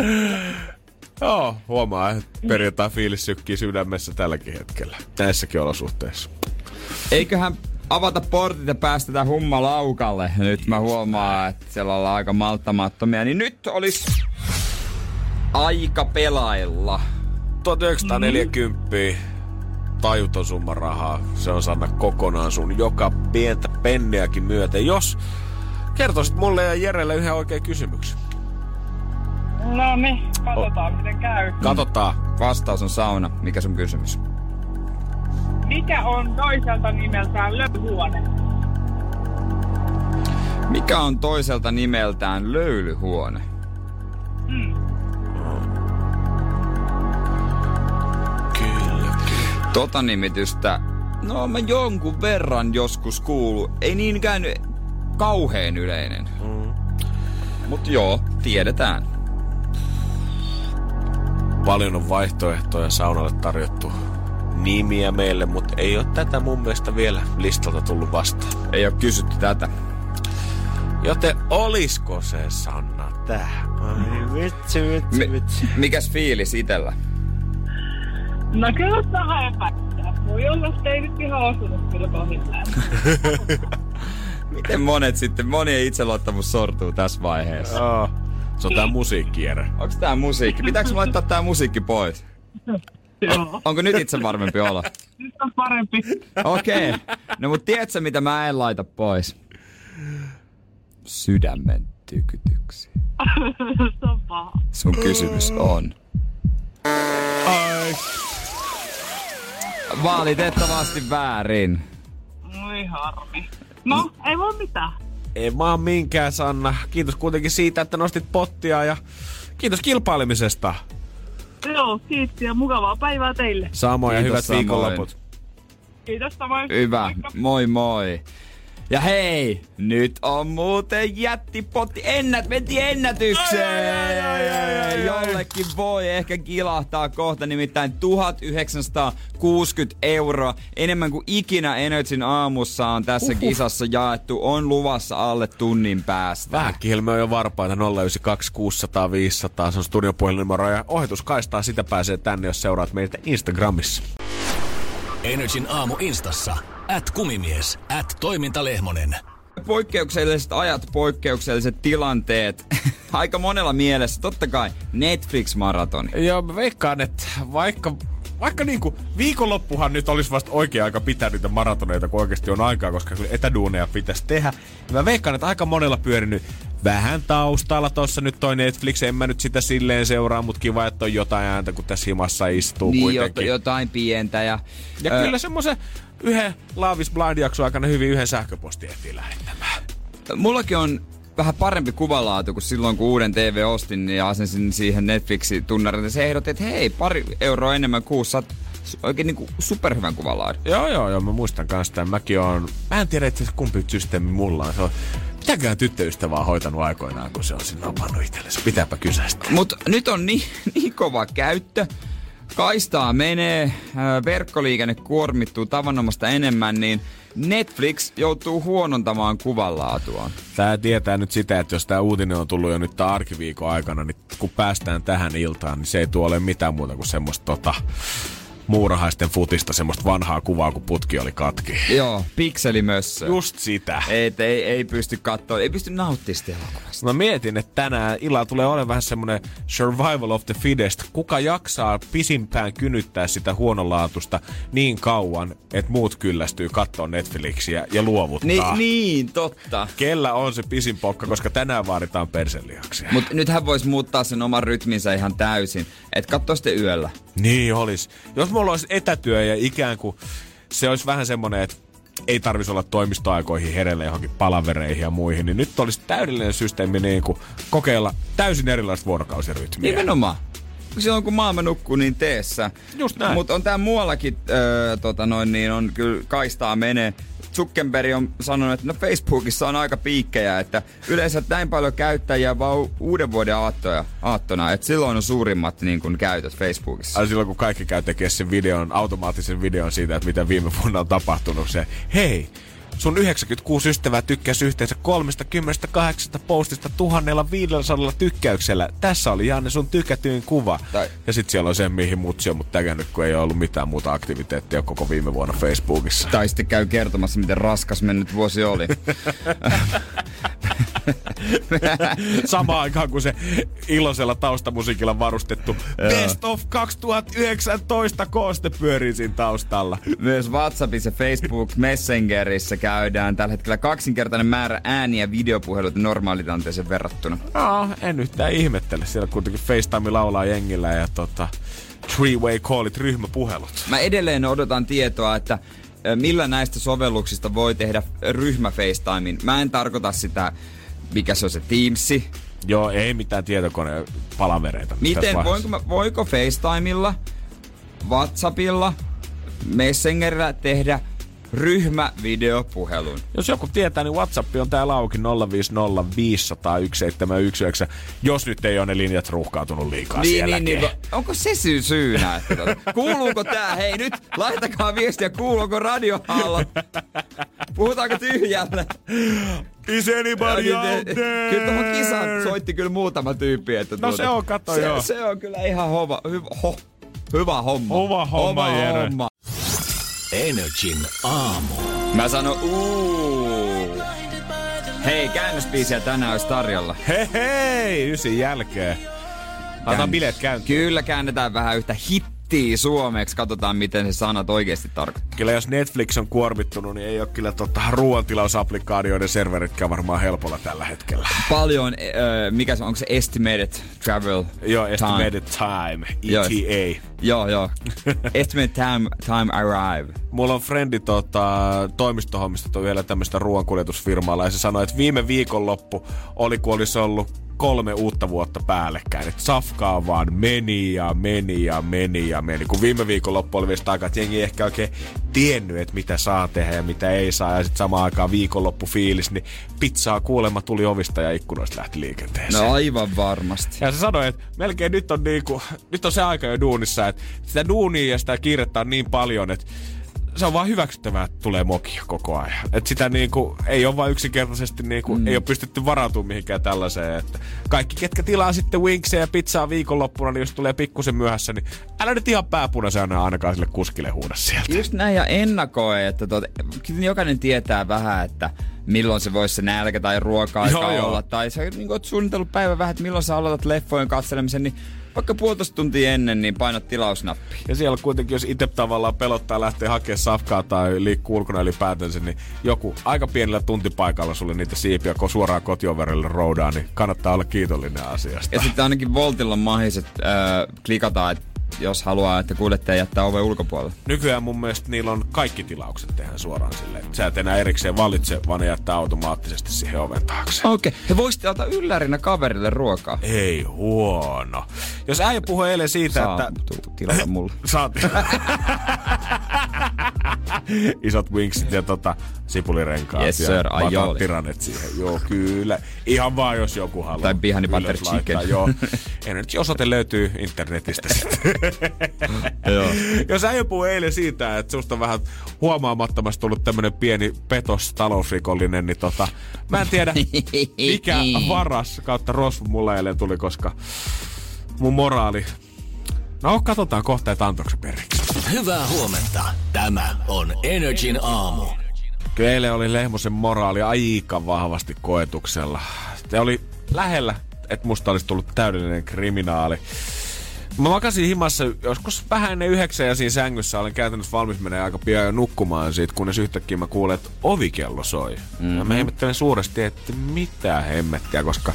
Speaker 5: Joo, huomaa, että perjantai fiilis sykkii sydämessä tälläkin hetkellä. Näissäkin olosuhteissa.
Speaker 4: Eiköhän avata portit ja päästetä humma laukalle. Nyt mä huomaan, että siellä ollaan aika malttamattomia. Niin nyt olisi aika pelailla.
Speaker 5: 1940 tajuton summa rahaa. Se on Sanna kokonaan sun joka pientä penniäkin myöten. Jos kertoisit mulle ja Jerelle yhden oikean kysymyksen.
Speaker 8: No niin, katsotaan miten käy.
Speaker 5: Katsotaan.
Speaker 4: Vastaus on sauna. Mikä sun kysymys?
Speaker 8: Mikä on toiselta nimeltään löyhuone?
Speaker 4: Mikä on toiselta nimeltään löylyhuone?
Speaker 5: Kyllä,
Speaker 4: Tota nimitystä, no mä jonkun verran joskus kuulu. Ei niinkään kauheen yleinen. Mm. Mut joo, tiedetään.
Speaker 5: Paljon on vaihtoehtoja saunalle tarjottu nimiä meille, mutta ei ole tätä mun mielestä vielä listalta tullut vastaan.
Speaker 4: Ei oo kysytty tätä.
Speaker 5: Joten olisko se Sanna tää? Ai vitsi, vitsi, vitsi.
Speaker 4: mikäs fiilis itellä?
Speaker 8: No kyllä vähän epäilyttää. Voi olla, että ei nyt ihan osunut kyllä kohdilleen.
Speaker 4: Miten monet sitten, monien itseluottamus sortuu tässä vaiheessa?
Speaker 5: Joo. Se on tää musiikkierä.
Speaker 4: Onks tää musiikki? Pitääkö laittaa tää musiikki pois?
Speaker 8: Joo.
Speaker 4: Onko nyt itse varmempi olo?
Speaker 8: Nyt on parempi.
Speaker 4: Okei. Okay. No mut tiedätkö mitä mä en laita pois? Sydämen tykytyksiä.
Speaker 8: Se on paha.
Speaker 4: Sun kysymys on.
Speaker 5: Ai.
Speaker 4: Valitettavasti väärin.
Speaker 8: Oi harmi. No, ei voi mitään.
Speaker 5: Ei maa minkään, Sanna. Kiitos kuitenkin siitä, että nostit pottia ja kiitos kilpailemisesta.
Speaker 8: Joo, kiitti ja mukavaa päivää teille.
Speaker 5: Samoin ja
Speaker 4: Kiitos
Speaker 5: hyvät
Speaker 4: samoin.
Speaker 5: viikonloput.
Speaker 8: Kiitos samoin.
Speaker 4: Hyvä.
Speaker 8: Moikka.
Speaker 4: Moi moi. Ja hei, nyt on muuten jättipotti. Ennät, mentiin ennätykseen! Jollekin voi ehkä kilahtaa kohta, nimittäin 1960 euroa. Enemmän kuin ikinä Energyn aamussa on tässä
Speaker 5: Uhuh.
Speaker 4: kisassa jaettu. On luvassa alle tunnin päästä.
Speaker 5: Vähän kilme on jo varpaita 092 600 500. Se on studion puhelinnumero ja ohituskaistaa sitä pääsee tänne, jos seuraat meitä Instagramissa.
Speaker 3: Energin aamu instassa. At kumimies. At toimintalehmonen.
Speaker 4: Poikkeukselliset ajat, poikkeukselliset tilanteet. Aika monella mielessä. Totta kai Netflix-maratoni.
Speaker 5: Joo, mä veikkaan, että vaikka, vaikka niinku viikonloppuhan nyt olisi vasta oikea aika pitää niitä maratoneita, kun oikeasti on aikaa, koska kyllä etäduuneja pitäisi tehdä. Ja mä veikkaan, että aika monella pyörinyt vähän taustalla tossa nyt toi Netflix. En mä nyt sitä silleen seuraa, mutta kiva, että on jotain ääntä, kun tässä himassa istuu
Speaker 4: Niin,
Speaker 5: kuitenkin.
Speaker 4: jot- jotain pientä. Ja,
Speaker 5: Ja
Speaker 4: ö,
Speaker 5: kyllä semmoisen yhden Laavis Blind-jakson aikana hyvin yhden sähköpostin ehtii lähettämään.
Speaker 4: Mullakin on vähän parempi kuvalaatu kuin silloin, kun uuden TV ostin ja asensin siihen Netflixin tunnarin. Se ehdotti, että hei, pari euroa enemmän kuussa oikein niinku superhyvän kuvalaadun.
Speaker 5: Joo, joo, joo, mä muistan kanssa tämän. Mäkin on, mä en tiedä itse kumpi systeemi mulla on. Se on mitäkään tyttöystävää hoitanut aikoinaan, kun se on sinne opannut itsellensä. Pitääpä kysäistä.
Speaker 4: Mutta nyt on niin, niin kova käyttö. Kaistaa menee, verkkoliikenne kuormittuu tavanomaista enemmän, niin Netflix joutuu huonontamaan kuvanlaatuaan.
Speaker 5: Tää tietää nyt sitä, että jos tää uutinen on tullut jo nyt arkiviikon aikana, niin kun päästään tähän iltaan, niin se ei tuo ole mitään muuta kuin semmoista tota, muurahaisten futista, semmoista vanhaa kuvaa, kun putki oli katki.
Speaker 4: Joo, pikselimössö.
Speaker 5: Just sitä.
Speaker 4: Ei, ei, ei pysty katsoa, ei pysty nauttimaan sitä elokuvasta.
Speaker 5: Mä mietin, että tänään illalla tulee olemaan vähän semmonen survival of the fittest. Kuka jaksaa pisimpään kynyttää sitä huonolaatusta niin kauan, että muut kyllästyy katsoa Netflixiä ja luovuttaa.
Speaker 4: Ni, niin, totta.
Speaker 5: Kellä on se pisin pokka, koska tänään vaaditaan perselihaksia.
Speaker 4: Mutta nythän voisi muuttaa sen oman rytminsä ihan täysin. Et katso sitten yöllä.
Speaker 5: Niin olisi. Jos mulla olisi etätyö ja ikään kuin se olisi vähän semmonen, että ei tarvitsisi olla toimistoaikoihin herelle johonkin palavereihin ja muihin, niin nyt olisi täydellinen systeemi niin kuin kokeilla täysin erilaista vuorokausirytmiä.
Speaker 4: Nimenomaan. Silloin kun maailma nukkuu, niin teessä.
Speaker 5: Just näin.
Speaker 4: Mutta on tää muuallakin, öö, tota noin, niin on kyllä kaistaa menee. Zuckerberg on sanonut, että no Facebookissa on aika piikkejä, että yleensä näin paljon käyttäjiä vaan uuden vuoden aattoja, aattona, että silloin on suurimmat niin kun, käytöt Facebookissa.
Speaker 5: Ai silloin kun kaikki käy tekemään sen videon, automaattisen videon siitä, että mitä viime vuonna on tapahtunut, se hei, sun 96 ystävää tykkäsi yhteensä 38 postista 1500 tykkäyksellä. Tässä oli Janne sun tykätyin kuva.
Speaker 4: Tai-
Speaker 5: Ja sit siellä on se, mihin mutsi on mut tägännyt, kun ei ole ollut mitään muuta aktiviteettia koko viime vuonna Facebookissa.
Speaker 4: Tai sitten käy kertomassa, miten raskas mennyt vuosi oli.
Speaker 5: Samaan aikaan kuin se iloisella taustamusiikilla varustettu Best of 2019 kooste pyörii siinä taustalla.
Speaker 4: Myös WhatsAppissa, Facebook, Messengerissä käydään tällä hetkellä kaksinkertainen määrä ääniä ja videopuheluita normaalitilanteeseen verrattuna.
Speaker 5: No, en yhtään ihmettele. Siellä kuitenkin FaceTime laulaa jengillä ja tota, three-way callit, ryhmäpuhelut.
Speaker 4: Mä edelleen odotan tietoa, että millä näistä sovelluksista voi tehdä ryhmä FaceTimein. Mä en tarkoita sitä, mikä se on se Teamsi.
Speaker 5: Joo, ei mitään tietokoneen palavereita.
Speaker 4: Miten, voinko, mä, voiko FaceTimella, WhatsAppilla, Messengerillä tehdä ryhmävideopuhelun?
Speaker 5: Jos joku tietää, niin WhatsApp on täällä auki 050 500 1719, jos nyt ei ole ne linjat ruuhkautunut liikaa
Speaker 4: Niin,
Speaker 5: sielläkin.
Speaker 4: niin, niin. va- Onko se syy syynä? Että tota, kuuluuko tää? Hei nyt, laittakaa viestiä, kuuluuko radiohalla? Puhutaanko tyhjälle?
Speaker 5: Is anybody
Speaker 4: Ja
Speaker 5: out
Speaker 4: niin,
Speaker 5: there?
Speaker 4: Kyllä tuohon kisaan soitti kyllä muutama tyyppi. Että tuota,
Speaker 5: No se on, katso,
Speaker 4: se,
Speaker 5: joo.
Speaker 4: se on kyllä ihan hova, hyvä, ho, hyvä homma.
Speaker 5: Hyvä homma, Jere.
Speaker 3: Energin aamu.
Speaker 4: Mä sanon uuu. Hei, käännösbiisiä tänään olisi tarjolla.
Speaker 5: Hei hei, ysin jälkeen. Laitetaan bileet käyntiin.
Speaker 4: Kyllä käännetään vähän yhtä hittiä suomeksi. Katsotaan, miten se sanat oikeasti tarkoittaa.
Speaker 5: Kyllä jos Netflix on kuormittunut, niin ei ole kyllä tota, ruoantilausaplikaatioiden serveritkään varmaan helpolla tällä hetkellä.
Speaker 4: Paljon, äh, mikä se on, onko se estimated travel
Speaker 5: Joo,
Speaker 4: time?
Speaker 5: estimated time,
Speaker 4: Joo.
Speaker 5: ETA.
Speaker 4: Joo, joo. Estimate time, time arrive.
Speaker 5: Mulla on frendi tota, toimistohommista toi vielä tämmöistä ruoankuljetusfirmaalla ja se sanoi, että viime viikonloppu oli, kun olisi ollut kolme uutta vuotta päällekkäin. Et safkaa vaan meni ja meni ja meni ja meni. Kun viime viikonloppu oli vielä aikaa, että jengi ei ehkä oikein tiennyt, että mitä saa tehdä ja mitä ei saa. Ja sitten samaan aikaan viikonloppu fiilis, niin pizzaa kuulemma tuli ovista ja ikkunoista lähti liikenteeseen.
Speaker 4: No aivan varmasti.
Speaker 5: Ja se sanoi, että melkein nyt on, niinku, nyt on se aika jo duunissa, että sitä duunia ja sitä kiirettä on niin paljon, että se on vaan hyväksyttävää, että tulee mokia koko ajan. Että sitä niinku, ei ole vaan yksinkertaisesti niinku, mm. ei ole pystytty varautumaan mihinkään tällaiseen. Että kaikki, ketkä tilaa sitten winkseja ja pizzaa viikonloppuna, niin jos tulee pikkusen myöhässä, niin älä nyt ihan pääpunaisena ainakaan sille kuskille huuda sieltä.
Speaker 4: Just näin ja ennakoi, että tuota, kyllä jokainen tietää vähän, että milloin se voisi se nälkä tai ruoka olla. Tai sä niin oot suunnitellut päivän vähän, että milloin sä aloitat leffojen katselemisen, niin vaikka puolitoista tuntia ennen, niin painat tilausnappia.
Speaker 5: Ja siellä kuitenkin, jos itse tavallaan pelottaa lähteä hakemaan safkaa tai liikkuu ulkona ylipäätänsä, niin joku aika pienellä tuntipaikalla sulle niitä siipiä ko suoraan kotioverille roudaa, niin kannattaa olla kiitollinen asiasta.
Speaker 4: Ja sitten ainakin Voltilla on mahdolliset äh, klikataan, että jos haluaa, että kuljettaja jättää oven ulkopuolelle.
Speaker 5: Nykyään mun mielestä niillä on kaikki tilaukset tehdään suoraan silleen. Sä et enää erikseen valitse, vaan ne jättää automaattisesti siihen oven taakse.
Speaker 4: Okei, okay. he voisitte antaa yllärinä kaverille ruokaa.
Speaker 5: Ei huono. Jos äijä puhui eilen siitä,
Speaker 4: Saa
Speaker 5: että...
Speaker 4: tuu tilata mulle.
Speaker 5: Saat. Isot winksit ja tota, sipulirenkaat
Speaker 4: Yes,
Speaker 5: ja
Speaker 4: sir, aioli.
Speaker 5: batattiranet siihen. Joo, kyllä. Ihan vaan, jos joku haluaa.
Speaker 4: Tai bihani butter chicken.
Speaker 5: Joo. Energy-osoite löytyy internetistä sitten.
Speaker 4: Joo.
Speaker 5: Jos äijä puhui eilen siitä, että susta on vähän huomaamattomasti tullut tämmönen pieni petos talousrikollinen, niin tota, mä en tiedä mikä varas kautta rosvo mulle eilen tuli, koska mun moraali... No, katsotaan kohta, että antoiko se periksi.
Speaker 3: Hyvää huomenta. Tämä on Energin aamu.
Speaker 5: Kyllä eilen oli Lehmosen moraali aika vahvasti koetuksella. Se oli lähellä, että musta olisi tullut täydellinen kriminaali. Mä makasin himassa joskus vähän ennen yhdeksän ja siinä sängyssä olen käytännössä valmis menee aika pian jo nukkumaan siitä, kunnes yhtäkkiä mä kuulen, että ovikello soi. Mm-hmm. Ja mä ihmettelen suuresti, että mitä hemmettiä, koska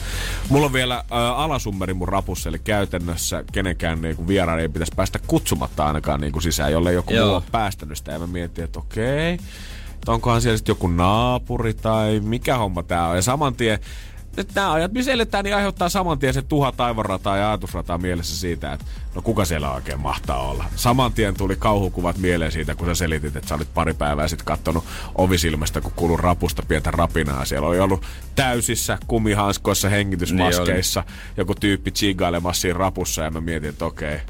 Speaker 5: mulla on vielä ä, alasummeri mun rapussa, eli käytännössä kenenkään niin vieraan ei pitäisi päästä kutsumatta ainakaan niin kuin sisään, jolle joku
Speaker 4: Joo.
Speaker 5: muu on päästänyt sitä. Ja mä mietin, että okei, että onkohan siellä sitten joku naapuri tai mikä homma tää on. Ja saman tien, että nämä ajat, missä eletään, niin aiheuttaa saman tien se tuhat aivorrataa ja ajatusrataa mielessä siitä, että no kuka siellä oikein mahtaa olla. Saman tien tuli kauhukuvat mieleen siitä, kun sä selitit, että sä olit pari päivää sitten kattonut ovisilmästä, kun kuului rapusta pientä rapinaa. Siellä oli ollut täysissä kumihanskoissa, hengitysmaskeissa, joku tyyppi chigailemassa siinä rapussa ja mä mietin, että okei,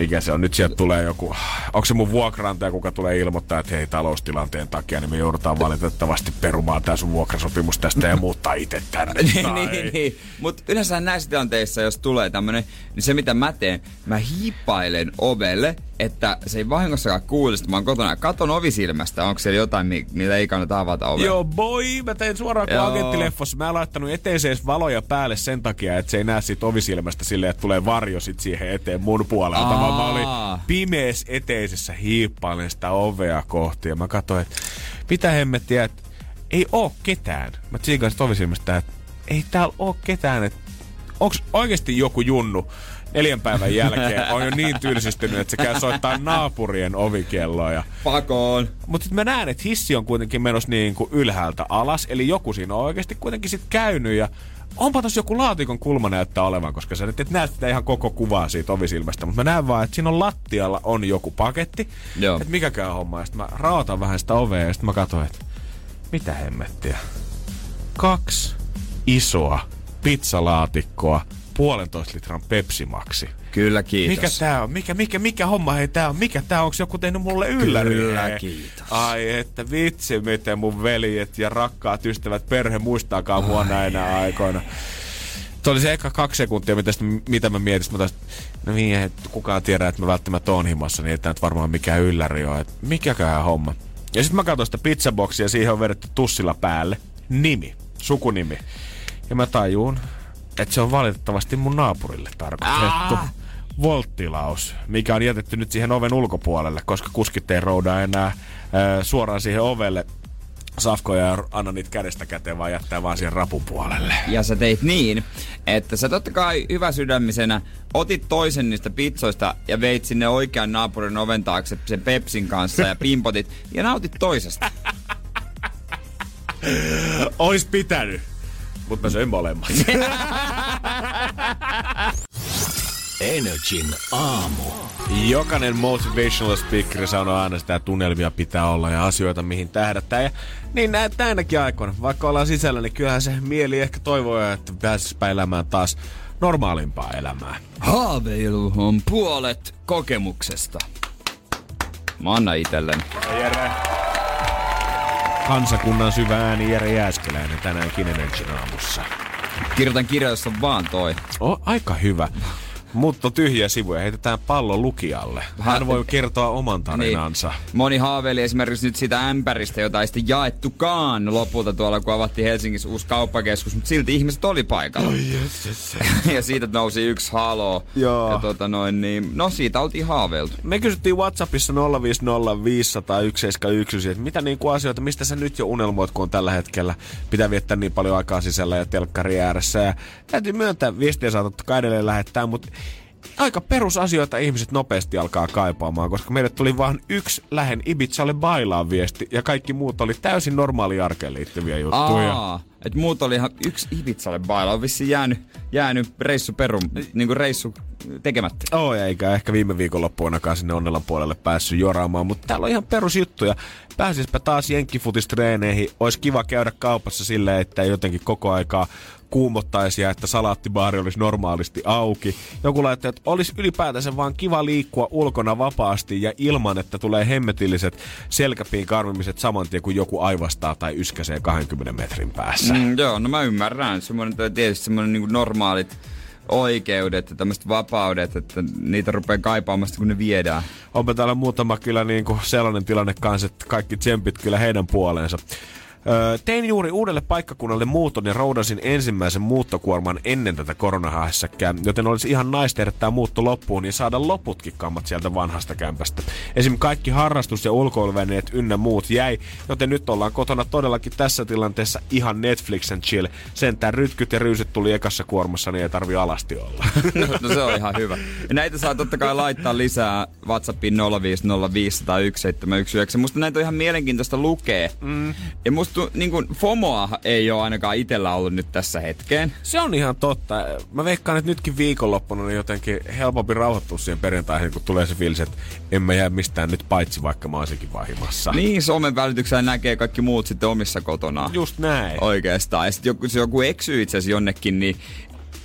Speaker 5: mikä se on. Nyt sieltä tulee joku, onko se mun vuokrantaja, kuka tulee ilmoittaa, että hei taloustilanteen takia, niin me joudutaan valitettavasti perumaan tämä sun vuokrasopimus tästä ja muuttaa itse tänne.
Speaker 4: niin,
Speaker 5: Tai-
Speaker 4: niin, niin. Mutta yleensä näissä tilanteissa, jos tulee tämmönen, niin se mitä mä teen, mä hiippailen ovelle, että se ei vahingossakaan kuulisi, että mä oon kotona. Katon ovisilmästä, onko siellä jotain, mi- mitä ei kannata avata ovea.
Speaker 5: Joo, boy, mä tein suoraan kuin
Speaker 4: Joo.
Speaker 5: agenttileffassa. Mä en laittanut eteeseen valoja päälle sen takia, että se ei näe siitä ovisilmästä silleen, että tulee varjo sit siihen eteen mun puolelta.
Speaker 4: Aa.
Speaker 5: Vaan mä olin pimees eteisessä hiippailen sitä ovea kohti ja mä katsoin, että mitä hemmettiä, että ei oo ketään. Mä tsiikasin ovisilmästä, että ei täällä oo ketään, että onks oikeasti joku junnu neljän päivän jälkeen on jo niin tylsistynyt, että se käy soittaa naapurien ovikelloja.
Speaker 4: Pakoon.
Speaker 5: Mutta sitten mä näen, että hissi on kuitenkin menossa niin kuin ylhäältä alas, eli joku siinä on oikeasti kuitenkin sitten käynyt ja onpa tossa joku laatikon kulma näyttää olevan, koska sä nyt et näe sitä ihan koko kuvaa siitä ovisilmästä, mutta mä näen vaan, että siinä on lattialla on joku paketti,
Speaker 4: Joo.
Speaker 5: että mikäkään homma, ja sitten mä raotan vähän sitä ovea ja sitten mä katsoin, että mitä hemmettiä. Kaksi isoa pizzalaatikkoa, puolentoista litran pepsimaksi.
Speaker 4: Kyllä, kiitos.
Speaker 5: Mikä tää on? Mikä, mikä, mikä homma hei tää on? Mikä tää on? Onks joku tehnyt mulle ylläri?
Speaker 4: Kyllä,
Speaker 5: Hei.
Speaker 4: kiitos.
Speaker 5: Ai että vitsi, miten mun veljet ja rakkaat ystävät, perhe muistaakaan mua näinä aikoina. Se oli se eka kaksi sekuntia, mitä, sitä, mitä mä mietin. Mä taas, no niin, että kukaan tiedä, että mä välttämättä oon himassa, niin ei tää nyt varmaan mikään ylläri ole. Että mikäköhän homma. Ja sitten mä katsoin sitä pizzaboksia ja siihen on vedetty tussilla päälle. Nimi, sukunimi. Ja mä tajuun, että se on valitettavasti mun naapurille tarkoitettu. Volttilaus, mikä on jätetty nyt siihen oven ulkopuolelle, koska kuskit ei rouda enää äh, suoraan siihen ovelle safkoja ja anna niitä kädestä käteen, vaan jättää vaan siihen rapun puolelle.
Speaker 4: Ja sä teit niin, että sä totta kai hyvä sydämisenä otit toisen niistä pizzoista ja veit sinne oikean naapurin oven taakse sen Pepsin kanssa ja pimpotit ja nautit toisesta.
Speaker 5: Ois pitänyt, mutta mä söin molemmat.
Speaker 3: Energin aamu.
Speaker 5: Jokainen motivational speaker sanoo aina sitä, että tunnelmia pitää olla ja asioita, mihin tähdätään. Ja niin näet näinäkin aikoina. Vaikka ollaan sisällä, niin kyllähän se mieli ehkä toivoo, että pääsisipä elämään taas normaalimpaa elämää.
Speaker 4: Haaveilu on puolet kokemuksesta. Mä annan itellen.
Speaker 5: Jere. Kansakunnan syvä ääni Jere Jääskeläinen tänäänkin Energin aamussa.
Speaker 4: Kirjoitan kirjoissa vaan toi.
Speaker 5: Oh, aika hyvä. Mutta tyhjiä sivuja heitetään pallo lukijalle. Hän voi kertoa oman tarinansa.
Speaker 4: Niin. Moni haaveili esimerkiksi nyt sitä ämpäristä, jota ei sitten jaettukaan lopulta tuolla, kun avattiin Helsingissä uusi kauppakeskus, mutta silti ihmiset oli paikalla.
Speaker 5: Oh, yes, yes.
Speaker 4: ja siitä nousi yksi halo.
Speaker 5: Joo.
Speaker 4: Ja tota noin, niin, no siitä oltiin haaveiltu.
Speaker 5: Me kysyttiin Whatsappissa 050501711, että mitä niin kuin asioita, mistä sä nyt jo unelmoit, kun on tällä hetkellä pitää viettää niin paljon aikaa sisällä ja telkkari ääressä. Ja täytyy myöntää, viestiä saatat edelleen lähettää, mutta aika perusasioita ihmiset nopeasti alkaa kaipaamaan, koska meille tuli vain yksi lähen Ibizalle bailaan viesti ja kaikki muut oli täysin normaali arkeen liittyviä juttuja.
Speaker 4: Aa, et muut oli ihan yksi Ibizalle baila. On vissiin jäänyt, jäänyt reissu perum, niinku reissu tekemättä.
Speaker 5: Oh, eikä ehkä viime viikonloppuunakaan sinne Onnelan puolelle päässyt joraamaan, mutta täällä on ihan perusjuttuja. Pääsispä taas jenkkifutistreeneihin. Olisi kiva käydä kaupassa silleen, että jotenkin koko aikaa kuumottaisi ja että salaattibaari olisi normaalisti auki. Joku laittoi, että olisi ylipäätänsä vaan kiva liikkua ulkona vapaasti ja ilman, että tulee hemmetilliset selkäpiin karmimiset saman tien, joku aivastaa tai yskäsee 20 metrin päässä.
Speaker 4: Mm, joo, no mä ymmärrän. Semmoinen tietysti semmoinen niin normaalit oikeudet ja tämmöiset vapaudet, että niitä rupeaa kaipaamaan, kun ne viedään.
Speaker 5: Onpa täällä muutama kyllä niin kuin sellainen tilanne kanssa, että kaikki tsempit kyllä heidän puoleensa. Öö, tein juuri uudelle paikkakunnalle muuton ja roudasin ensimmäisen muuttokuorman ennen tätä koronahässäkkää, joten olisi ihan naista edettää muutto loppuun ja saada loputkin kammat sieltä vanhasta kämpästä. Esim. kaikki harrastus- ja ulkoiluvälineet ynnä muut jäi, joten nyt ollaan kotona todellakin tässä tilanteessa ihan Netflix and chill. Sentään rytkyt ja ryysyt tuli ekassa kuormassa, niin ei tarvi alasti olla.
Speaker 4: no se on ihan hyvä. Ja näitä saa totta kai laittaa lisää WhatsAppiin 050501719. Musta näitä on ihan mielenkiintoista lukea. Mm. Ja musta tu, niin kuin FOMOa ei ole ainakaan itsellä ollut nyt tässä hetkeen.
Speaker 5: Se on ihan totta. Mä veikkaan, että nytkin viikonloppuna niin jotenkin helpompi rauhoittua siihen perjantaihin, kun tulee se fiilis, että en mä jää mistään nyt paitsi, vaikka mä olisinkin vahimassa.
Speaker 4: Niin, somen välityksellä näkee kaikki muut sitten omissa kotona.
Speaker 5: Just näin.
Speaker 4: Oikeastaan. Ja sitten joku, jos joku eksyy itse asiassa jonnekin, niin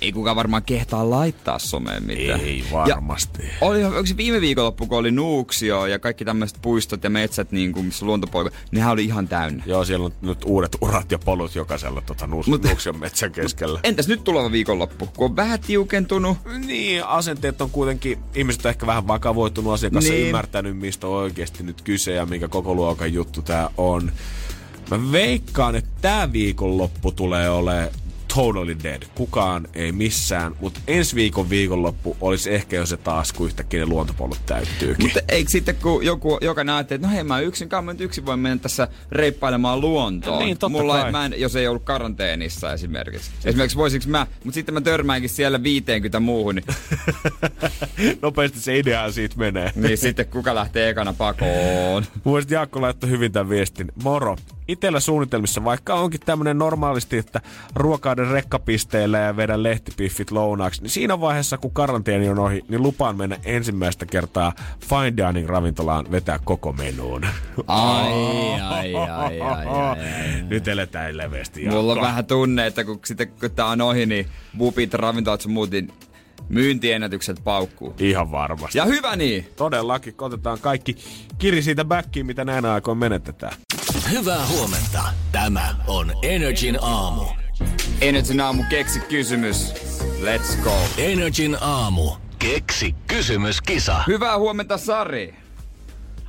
Speaker 4: ei kukaan varmaan kehtaa laittaa someen mitään.
Speaker 5: Ei varmasti.
Speaker 4: Ja oli, onko se viime viikonloppu, kun oli Nuuksio ja kaikki tämmöiset puistot ja metsät, niin kuin, missä luontopoika, nehän oli ihan täynnä.
Speaker 5: Joo, siellä on nyt uudet urat ja polut jokaisella tota, nuus, Mut, Nuuksion metsän keskellä.
Speaker 4: Entäs nyt tuleva viikonloppu, kun on vähän tiukentunut?
Speaker 5: Niin, asenteet on kuitenkin, ihmiset on ehkä vähän vakavoitunut asian kanssa niin. ymmärtänyt, mistä on oikeasti nyt kyse ja minkä koko luokan juttu tää on. Mä veikkaan, että tää viikonloppu tulee olemaan totally dead. Kukaan ei missään, mutta ensi viikon viikonloppu olisi ehkä jo se taas, kun yhtäkkiä ne luontopollut täyttyykin.
Speaker 4: Mutta eikö sitten, kun joku, joka näette, että no hei mä yksin, mä nyt yksin voi mennä tässä reippailemaan luontoon.
Speaker 5: Niin, totta
Speaker 4: Mulla
Speaker 5: kai.
Speaker 4: mä en, jos ei ollut karanteenissa esimerkiksi. Esimerkiksi voisinko mä, mutta sitten mä törmäänkin siellä 50 muuhun, niin,
Speaker 5: Nopeasti se idea siitä menee.
Speaker 4: niin sitten kuka lähtee ekana pakoon?
Speaker 5: Muista Jaakko laittoi hyvin tämän viestin. Moro. Itellä suunnitelmissa, vaikka onkin tämmönen normaalisti, että ruokaiden rekkapisteillä ja vedä lehtipiffit lounaaksi, niin siinä vaiheessa, kun karanteeni on ohi, niin lupaan mennä ensimmäistä kertaa Fine Dining ravintolaan vetää koko menuun.
Speaker 4: Ai, ai, ai, ai, ai, ai.
Speaker 5: Nyt eletään leveästi.
Speaker 4: Mulla on vähän tunne, että kun, sitten, kun tää on ohi, niin vupit, ravintolat sun muut, niin myyntiennätykset paukkuu.
Speaker 5: Ihan varmasti.
Speaker 4: Ja hyvä niin!
Speaker 5: Todellakin, otetaan kaikki kiri siitä backiin, mitä näinä aikoina menetetään.
Speaker 3: Hyvää huomenta. Tämä on Energin aamu.
Speaker 4: Energy aamu keksi kysymys. Let's go.
Speaker 3: Energin aamu. Keksi kysymyskisa.
Speaker 4: Hyvää huomenta, Sari.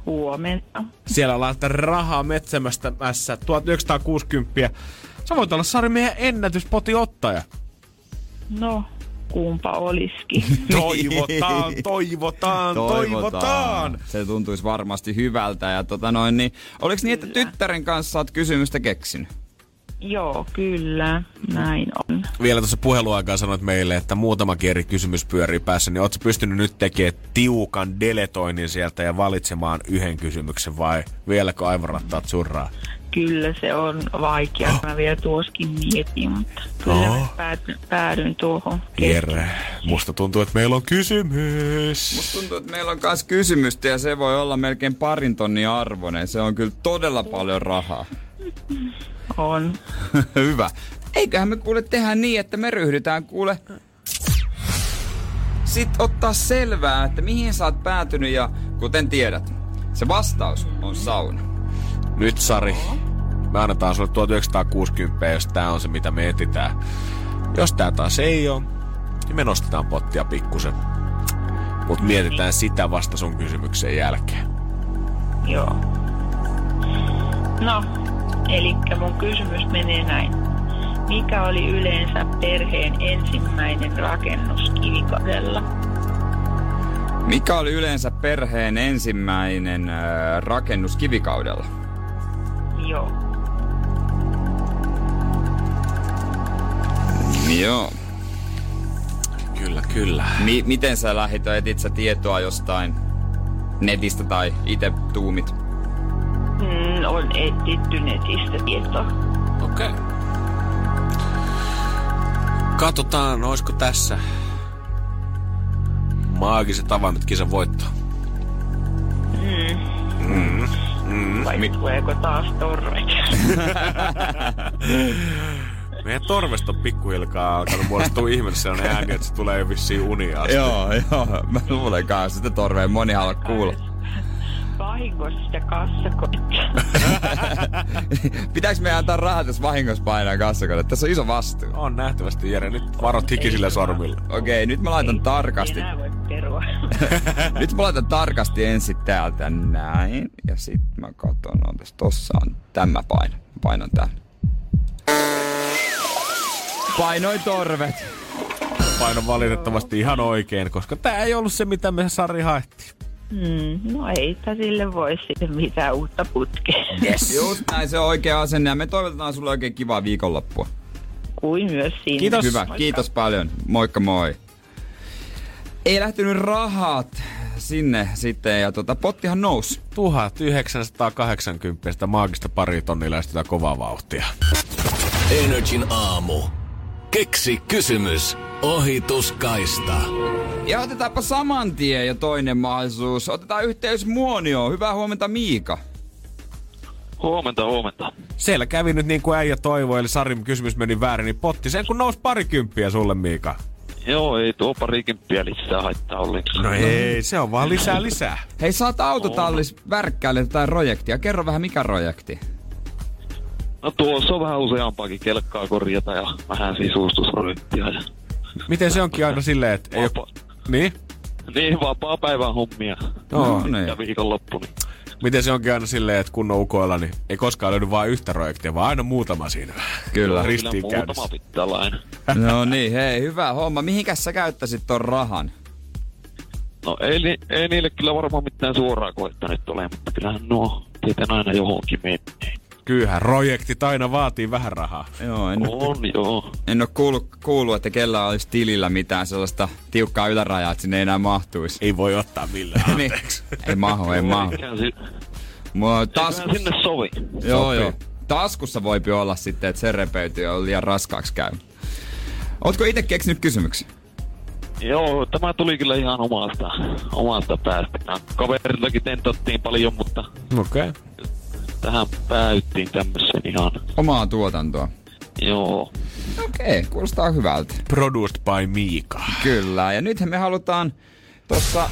Speaker 8: Huomenta.
Speaker 5: Siellä laittaa rahaa metsämästä mässä 1960. Sä voit olla Sari meidän ennätyspoti ottaja.
Speaker 8: No, kumpa olisikin.
Speaker 5: Toivotaan, toivotaan, toivotaan.
Speaker 4: Se tuntuisi varmasti hyvältä. Ja tota noin, niin, oliko niin, että tyttären kanssa oot kysymystä keksinyt?
Speaker 8: Joo, kyllä. Näin on.
Speaker 5: Vielä tuossa puheluaikaa sanoit meille, että muutama eri kysymys pyörii päässä, niin ootko pystynyt nyt tekemään tiukan deletoinnin sieltä ja valitsemaan yhden kysymyksen vai vieläkö aivorattaat surraa?
Speaker 8: Kyllä se on vaikea. Mä vielä tuoskin mietin, mutta kyllä
Speaker 5: Oh.
Speaker 8: mä päädyn, päädyin tuohon.
Speaker 5: Jere, musta tuntuu, että meillä on kysymys.
Speaker 4: Musta tuntuu, että meillä on myös kysymystä ja se voi olla melkein parin tonnin arvoinen. Se on kyllä todella paljon rahaa.
Speaker 8: On.
Speaker 4: Hyvä. Eiköhän me kuule tehdä niin, että me ryhdytään kuule sit ottaa selvää, että mihin sä oot päätynyt ja kuten tiedät, se vastaus on sauna.
Speaker 5: Nyt Sari, me annetaan sulle 1960, jos tää on se mitä me etitään. Jos tää taas ei oo, niin me nostetaan pottia pikkusen. Mut mietitään sitä vasta sun kysymyksen jälkeen.
Speaker 8: Joo. No, eli mun kysymys menee näin. Mikä oli yleensä perheen ensimmäinen rakennus kivikaudella?
Speaker 4: Mikä oli yleensä perheen ensimmäinen äh, rakennus kivikaudella?
Speaker 8: Joo.
Speaker 4: Joo.
Speaker 5: Kyllä, kyllä.
Speaker 4: Mi- miten sä lähit, etit sä tietoa jostain netistä tai itse tuumit?
Speaker 8: Mm, on etsitty netistä tietoa.
Speaker 5: Okei. Okay. Katsotaan, olisiko tässä maagiset avaimet kisan voitto.
Speaker 8: Vai tuleeko taas torvet?
Speaker 5: Meidän torvesta on pikkuhilkaa alkanut muodostua ihmeessä sellainen ääni, että se tulee vissiin unia asti.
Speaker 4: joo, joo. Mä luulen kanssa sitä torveen moni halua kuulla.
Speaker 8: Vahingossa sitä kassakoetta.
Speaker 4: Pitääkö meidän antaa rahat, jos vahingossa painaa kassakone? Tässä on iso vastuu.
Speaker 5: On nähtävästi, Jere. Nyt varot hikisillä sormilla.
Speaker 4: Okei, nyt mä laitan tarkasti.
Speaker 8: Enää voi perua.
Speaker 4: Nyt mä laitan tarkasti ensin täältä näin. Ja sit mä katson, onko tossa on tämä paino. Painan tän. Painoin torvet.
Speaker 5: Paino valitettavasti ihan oikein, koska tää ei ollut se, mitä me Sari haettiin.
Speaker 8: Hmm, no ei sille voi sitten mitään uutta putkea.
Speaker 4: Yes. Just näin, se on oikea asenne. Ja me toivotetaan sulle oikein kivaa viikonloppua.
Speaker 8: Kuin myös siinä.
Speaker 5: Kiitos.
Speaker 4: Hyvä,
Speaker 8: Moikka.
Speaker 4: kiitos paljon. Moikka moi. Ei lähtenyt rahat sinne sitten ja tota, pottihan nousi.
Speaker 5: 1980 sitä maagista pari tonnia lähestytään kovaa vauhtia.
Speaker 3: Energin aamu. Keksi kysymys. Ohituskaista.
Speaker 4: Ja otetaanpa saman tien jo toinen mahdollisuus. Otetaan yhteys Muonioon. Hyvää huomenta Miika.
Speaker 9: Huomenta, huomenta.
Speaker 5: Siellä kävi nyt niin kuin äijä toivoi, eli Sarin kysymys meni väärin, niin potti sen kun nousi parikymppiä sulle, Miika.
Speaker 9: Joo, ei tuo parikymppiä lisää haittaa ollenkaan.
Speaker 5: No ei, se on vaan lisää lisää.
Speaker 4: Hei, sä oot autotallis värkkäille jotain projektia. Kerro vähän mikä projekti.
Speaker 9: No tuossa on vähän useampaakin kelkkaa korjata ja vähän sisustusprojektia. Ja...
Speaker 5: Miten se onkin aina silleen, että ei ole... Niin?
Speaker 9: Niin, vapaa päivän hommia.
Speaker 5: Joo.
Speaker 4: No niin.
Speaker 9: Ja viikonloppu. Niin.
Speaker 5: Miten se onkin aina silleen, että kun on ukoilla, niin ei koskaan löydy vain yhtä projektia, vaan aina muutama siinä.
Speaker 4: Kyllä.
Speaker 5: Ristiin
Speaker 9: Kyllä
Speaker 5: käydessä.
Speaker 9: muutama pitää olla aina.
Speaker 4: No niin, hei, hyvä homma. Mihinkäs sä käyttäisit ton rahan?
Speaker 9: No ei, ei niille kyllä varmaan mitään suoraa koetta nyt ole, mutta kyllähän nuo tietän aina johonkin menee.
Speaker 5: Kyllähän projektit aina vaatii vähän rahaa.
Speaker 4: Joo, en,
Speaker 9: On joo.
Speaker 4: en oo kuullut, kuullut, että kellä olisi tilillä mitään sellaista tiukkaa ylärajaa, että sinne ei enää mahtuisi.
Speaker 5: Ei voi ottaa millään.
Speaker 4: niin. Ei mahu, ei mahu.
Speaker 9: Eiköhän
Speaker 4: taskus...
Speaker 9: sinne sovi.
Speaker 4: Joo,
Speaker 5: Sopii.
Speaker 4: joo. Taskussa voipi olla sitten, että se repeytyy ja on liian raskaaksi käy. Ootko itse keksinyt kysymyksen?
Speaker 9: Joo, tämä tuli kyllä ihan omasta, omasta päästä. Kaveriltakin tentattiin paljon, mutta
Speaker 5: Okei. Okay.
Speaker 9: Tähän pääyttiin tämmöisen ihan.
Speaker 4: Omaa tuotantoa.
Speaker 9: Joo.
Speaker 4: Okei, kuulostaa hyvältä.
Speaker 5: Produced by Miika.
Speaker 4: Kyllä, ja nythän me halutaan tuossa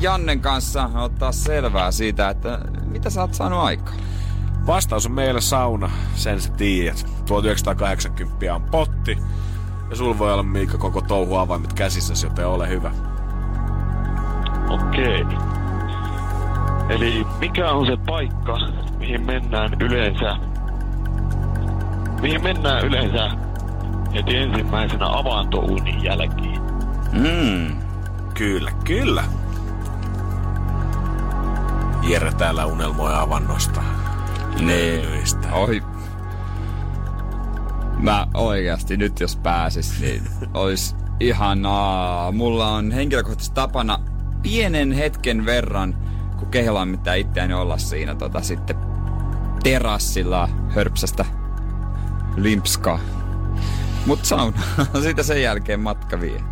Speaker 4: Jannen kanssa ottaa selvää siitä, että mitä sä oot saanut aikaan.
Speaker 5: Vastaus on meillä sauna, sen sä tiedät. 1980 on potti. Ja sul voi olla Miikka koko touhu avaimet käsissä, joten ole hyvä.
Speaker 9: Okei. Eli mikä on se paikka, mihin mennään yleensä, mihin mennään yleensä heti ensimmäisenä avantouunin jälkeen?
Speaker 4: Mm.
Speaker 5: Kyllä, kyllä. Jere täällä unelmoi avannosta.
Speaker 4: Niin. Oi. Mä oikeasti nyt jos pääsis, niin ois ihanaa. Mulla on henkilökohtaisesti tapana pienen hetken verran, kun kehlaan mitään itseäni olla siinä tota sitten terassilla hörpsästä limpska. Mut sauna, siitä sen jälkeen matka vie.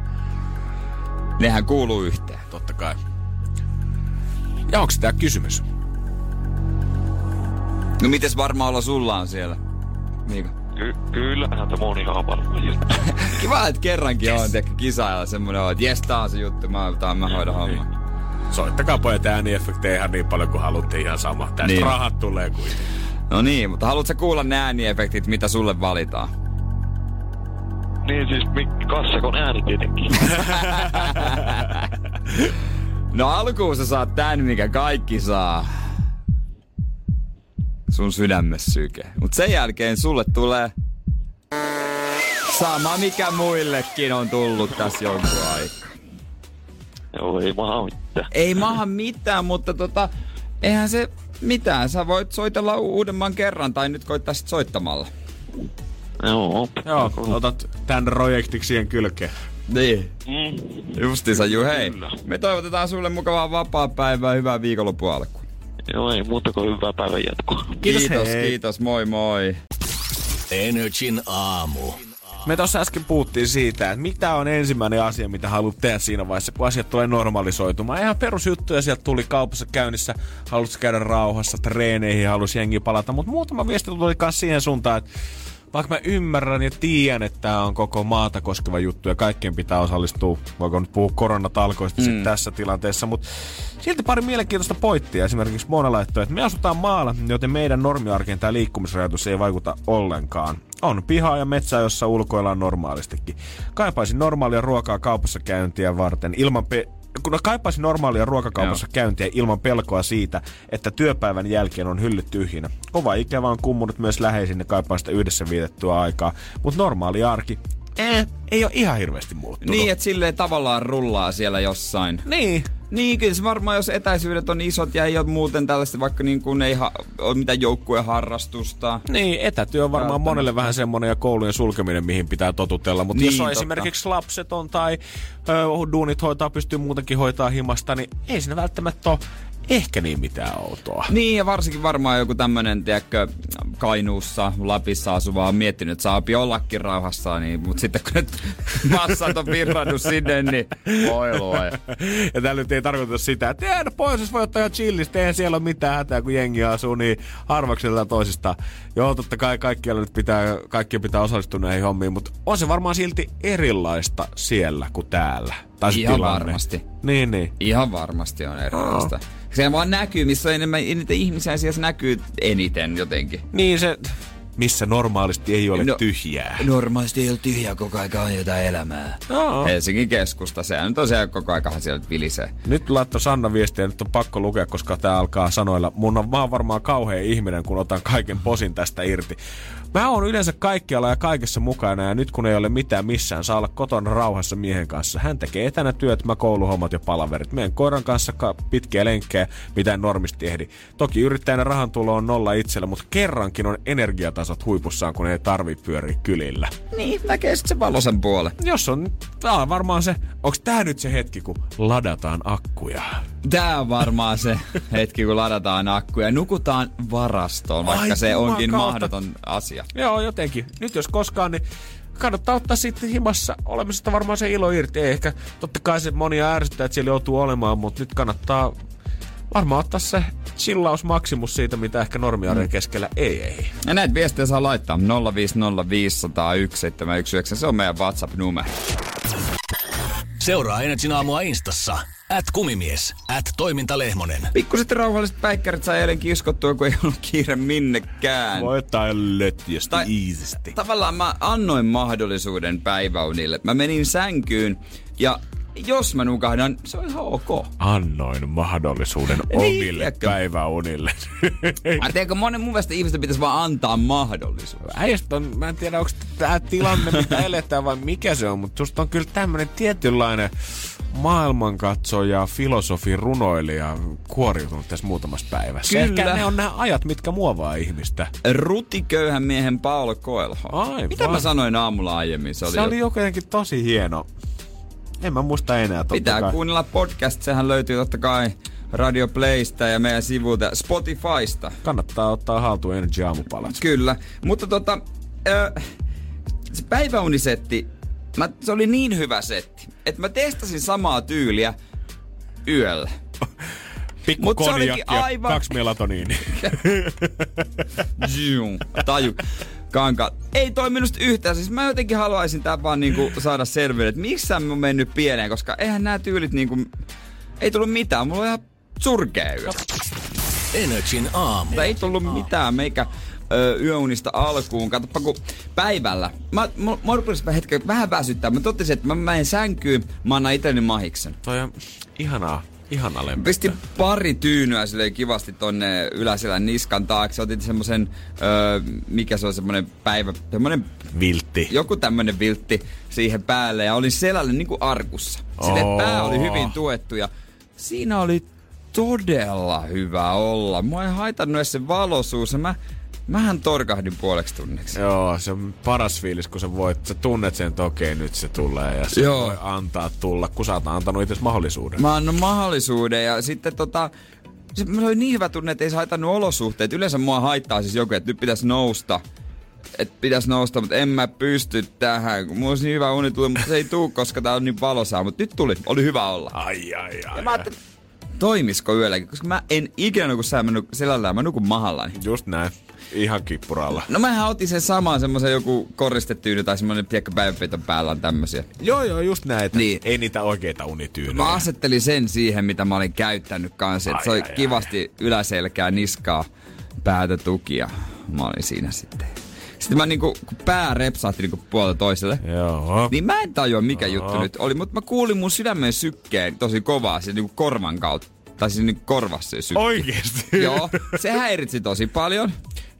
Speaker 4: Nehän kuuluu yhteen.
Speaker 5: Totta kai. Ja onks tää kysymys?
Speaker 4: No mites varmaan olla sulla on siellä, Miika?
Speaker 9: Ky- kyllähän tämä on ihan varma juttu.
Speaker 4: Kiva, että kerrankin yes. on tiedätkö, kisailla semmonen, että jes, tää on se juttu, mä, tää mä hoidan homman.
Speaker 5: Soittakaa pojat ääniefektejä ihan niin paljon kuin haluatte ihan sama. Tästä
Speaker 4: Niin.
Speaker 5: rahat tulee kuitenkin.
Speaker 4: No niin, mutta haluatko kuulla ne ääniefektit, mitä sulle valitaan?
Speaker 9: niin siis kassakon ääni tietenkin.
Speaker 4: No alkuun sä saat tän, mikä kaikki saa. Sun sydämessä syke. Mut sen jälkeen sulle tulee sama, mikä muillekin on tullut tässä jonkun aikaa.
Speaker 9: Joo, ei maha mitään.
Speaker 4: Ei maha mitään, mutta tota, eihän se mitään. Sä voit soitella uudemman kerran tai nyt koittaa sit soittamalla.
Speaker 9: Joo.
Speaker 5: Joo, otat tän projektiksi siihen kylkeen.
Speaker 4: Niin.
Speaker 9: Mm.
Speaker 4: Justiinsa Ju, hei.
Speaker 9: Kyllä.
Speaker 4: Me toivotetaan sulle mukavaa vapaa päivää, hyvää viikonlopun alkua.
Speaker 9: Joo, ei muuta kuin hyvää päivän jatkoa.
Speaker 4: Kiitos, kiitos,
Speaker 5: hei.
Speaker 4: kiitos, moi moi.
Speaker 3: Energin aamu.
Speaker 5: Me tuossa äsken puhuttiin siitä, että mitä on ensimmäinen asia, mitä haluat tehdä siinä vaiheessa, kun asiat tulee normalisoitumaan. Ihan perusjuttuja sieltä tuli kaupassa käynnissä, halusi käydä rauhassa, treeneihin, halusi jengi palata, mutta muutama viesti tuli myös siihen suuntaan, että vaikka mä ymmärrän ja tiedän, että tämä on koko maata koskeva juttu ja kaikkien pitää osallistua, voiko nyt puhua koronatalkoista mm. sit tässä tilanteessa, mutta silti pari mielenkiintoista pointtia. Esimerkiksi Mona laittoi, että me asutaan maalla, joten meidän normiarkeen tämä liikkumisrajoitus ei vaikuta ollenkaan. On pihaa ja metsää, jossa ulkoillaan normaalistikin. Kaipaisin normaalia ruokaa kaupassa käyntiä varten ilman pe- kun kaipaisin normaalia ruokakaupassa Joo. käyntiä ilman pelkoa siitä, että työpäivän jälkeen on hyllyt tyhjinä. Kova ikävä on kummunut myös läheisin ja kaipaan sitä yhdessä vietettyä aikaa. Mutta normaali arki, eh, ei ole ihan hirveästi muuttunut.
Speaker 4: Niin, että silleen tavallaan rullaa siellä jossain.
Speaker 5: Niin.
Speaker 4: Niin, kyllä se varmaan, jos etäisyydet on isot ja ei ole muuten tällaista, vaikka niin kuin ei ha- ole mitään joukkueharrastusta.
Speaker 5: Niin, etätyö on varmaan monelle vähän semmoinen ja koulujen sulkeminen, mihin pitää totutella. Mutta
Speaker 4: Niin,
Speaker 5: jos on
Speaker 4: totta.
Speaker 5: esimerkiksi lapseton tai ö, duunit hoitaa, pystyy muutenkin hoitaa himasta, niin ei siinä välttämättä ole ehkä niin mitään outoa.
Speaker 4: Niin, ja varsinkin varmaan joku tämmönen, tiedätkö, Kainuussa, Lapissa asuva on miettinyt, että saapi ollakin rauhassa, niin, mutta sitten kun nyt massat on virrannut sinne, niin voi luoja.
Speaker 5: ja tällä nyt ei tarkoita sitä, että jää, no pohjoisessa voi ottaa ihan chillistä, eihän siellä ole mitään hätää, kun jengi asuu niin harvaksella toisista. Joo, totta kai kaikkialla nyt pitää, kaikkien pitää osallistua näihin hommiin, mutta on se varmaan silti erilaista siellä kuin täällä. Tai
Speaker 4: Ihan
Speaker 5: tilanne.
Speaker 4: varmasti.
Speaker 5: Niin, niin.
Speaker 4: Ihan varmasti on erilaista. Se vaan näkyy, missä enemmän, eniten ihmisiä, siellä se näkyy eniten jotenkin.
Speaker 5: Niin se, missä normaalisti ei ole
Speaker 4: No-
Speaker 5: tyhjää.
Speaker 4: Normaalisti ei ole tyhjää koko aika on jotain elämää.
Speaker 5: No.
Speaker 4: Helsingin keskusta, sehän nyt on siellä koko aikahan siellä vilisee.
Speaker 5: Nyt laittoi Sanna viestiä, nyt on pakko lukea, koska tää alkaa sanoilla. Mun on, mä oon varmaan kauhea ihminen, kun otan kaiken posin tästä irti. Mä oon yleensä kaikkialla ja kaikessa mukana ja nyt kun ei ole mitään missään, saa olla kotona rauhassa miehen kanssa. Hän tekee etänä työt, mä kouluhommat ja palaverit. Meidän koiran kanssa ka- pitkiä lenkkejä, mitä en normisti ehdi. Toki yrittäjänä rahan tulo on nolla itsellä, mutta kerrankin on energiatasot huipussaan, kun ei tarvi pyöriä kylillä.
Speaker 4: Niin, näkee sitten se valosen puolen.
Speaker 5: Jos on, tää on varmaan se, onks tää nyt se hetki, kun ladataan akkuja?
Speaker 4: Tää on varmaan se hetki, kun ladataan akkuja ja nukutaan varastoon, vaikka
Speaker 5: Ai
Speaker 4: se onkin
Speaker 5: jumakautta.
Speaker 4: mahdoton asia.
Speaker 5: Joo, jotenkin. Nyt jos koskaan, niin kannattaa ottaa sitten himassa olemisesta varmaan se ilo irti. Ei ehkä, totta kai se monia ärsyttää, että siellä joutuu olemaan, mutta nyt kannattaa varmaan ottaa se chillaus maksimus siitä, mitä ehkä normiarjen keskellä ei ei.
Speaker 4: Ja näitä viestejä saa laittaa 050501719, se on meidän WhatsApp-numero.
Speaker 3: Seuraa Energin aamua Instassa. At kumimies. At toimintalehmonen.
Speaker 4: Pikkuset rauhalliset päikkärit sai eilen kiskottua, kun ei ollut kiire minnekään.
Speaker 5: Voi jotain lötjösti,
Speaker 4: Tai-
Speaker 5: iisisti.
Speaker 4: Tavallaan mä annoin mahdollisuuden päiväunille. Mä menin sänkyyn ja jos mä nukahdan, se on ihan ok.
Speaker 5: Annoin mahdollisuuden
Speaker 4: Niin,
Speaker 5: omille
Speaker 4: tiedätkö?
Speaker 5: päiväunille.
Speaker 4: Mä tiedän, monen mun mielestä ihmisten pitäisi vaan antaa mahdollisuus.
Speaker 5: Äijästä on, mä en tiedä onko tämä tilanne, mitä eletään vai mikä se on, mutta susta on kyllä tämmönen tietynlainen maailmankatsoja, filosofi, runoilija kuoriutunut tässä muutamassa päivässä.
Speaker 4: Kyllä.
Speaker 5: Ehkä ne on nämä ajat, mitkä muovaa ihmistä.
Speaker 4: Rutiköyhän miehen Paolo Koelho.
Speaker 5: Aivan.
Speaker 4: Mitä mä sanoin aamulla aiemmin? Se oli,
Speaker 5: Se oli jotenkin tosi hieno. En mä muista enää totta
Speaker 4: Pitää
Speaker 5: kai.
Speaker 4: kuunnella podcast, sehän löytyy totta kai Radio Playsta ja meidän sivulta Spotifysta.
Speaker 5: Kannattaa ottaa haltuun Energy aamupalat.
Speaker 4: Kyllä, mutta tota, se päiväunisetti, mä, se oli niin hyvä setti, että mä testasin samaa tyyliä yöllä.
Speaker 5: Pikku
Speaker 4: Mut se olikin aivan-
Speaker 5: kaksi melatoniinia.
Speaker 4: Zoom, Taju. Kanka. Ei toi minusta yhtään. Siis mä jotenkin haluaisin tää vaan niinku saada selville, että missä on mennyt pieneen, koska eihän nämä tyylit niinku... Ei tullut mitään. Mulla on ihan surkea yö.
Speaker 3: Energin aamu.
Speaker 4: Ei tullut mitään meikä ö, yöunista alkuun. Katsoppa kun päivällä. Mä, mä, mä rupesin hetken vähän väsyttää. Mä totesin, että mä menen sänkyyn, mä annan itselleni mahiksen.
Speaker 5: Toi on ihanaa, ihana lempi.
Speaker 4: Pistin pari tyynyä silleen kivasti tonne yläselän niskan taakse. Otin semmosen, öö, mikä se on semmonen päivä, semmonen
Speaker 5: Viltti.
Speaker 4: joku tämmönen viltti siihen päälle ja olin selällä niinku arkussa. Sitten
Speaker 5: Oo.
Speaker 4: pää oli hyvin tuettu ja siinä oli todella hyvä olla. Mua ei haitannut edes se valoisuus ja mä, mähän torkahdin puoleksi tunniksi.
Speaker 5: Joo, se on paras fiilis, kun sä voit, sä tunnet sen, että okei, nyt se tulee ja se
Speaker 4: Joo.
Speaker 5: voi antaa tulla, kun sä oot antanut itse mahdollisuuden.
Speaker 4: Mä annan mahdollisuuden ja sitten tota, se, oli niin hyvä tunne, että ei se haitannut olosuhteet. Yleensä mua haittaa siis joku, että nyt pitäisi nousta. Että pitäisi nousta, mutta en mä pysty tähän. kun Mulla olisi niin hyvä uni tuli, mutta se ei tuu, koska tää on niin valosaa. Mutta nyt tuli, oli hyvä olla.
Speaker 5: Ai, ai, ai.
Speaker 4: Ja mä ajattelin, toimisiko yölläkin, koska mä en ikinä nuku sää, mä nuk- selällään, mä nukun mahallani.
Speaker 5: Just näin. Ihan kippuralla.
Speaker 4: No mähän otin sen saman semmoisen joku koristetyyny tai semmoinen piekkä päiväpeiton päällä on tämmösiä.
Speaker 5: Joo, joo, just näitä.
Speaker 4: Niin.
Speaker 5: Ei niitä oikeita unityynyjä.
Speaker 4: Mä asettelin sen siihen, mitä mä olin käyttänyt kanssa. Että se
Speaker 5: Ai,
Speaker 4: oli
Speaker 5: ai,
Speaker 4: kivasti yläselkää, niskaa, päätä tukia. Mä olin siinä sitten. Sitten mä niinku, kun pää repsahti niinku puolta toiselle,
Speaker 5: Joo.
Speaker 4: niin mä en tajua mikä
Speaker 5: Joo.
Speaker 4: juttu nyt oli, mutta mä kuulin mun sydämen sykkeen tosi kovaa, siis niinku korvan kautta. Tai siis niinku korvassa se sykki.
Speaker 5: Oikeesti?
Speaker 4: Joo, se häiritsi tosi paljon.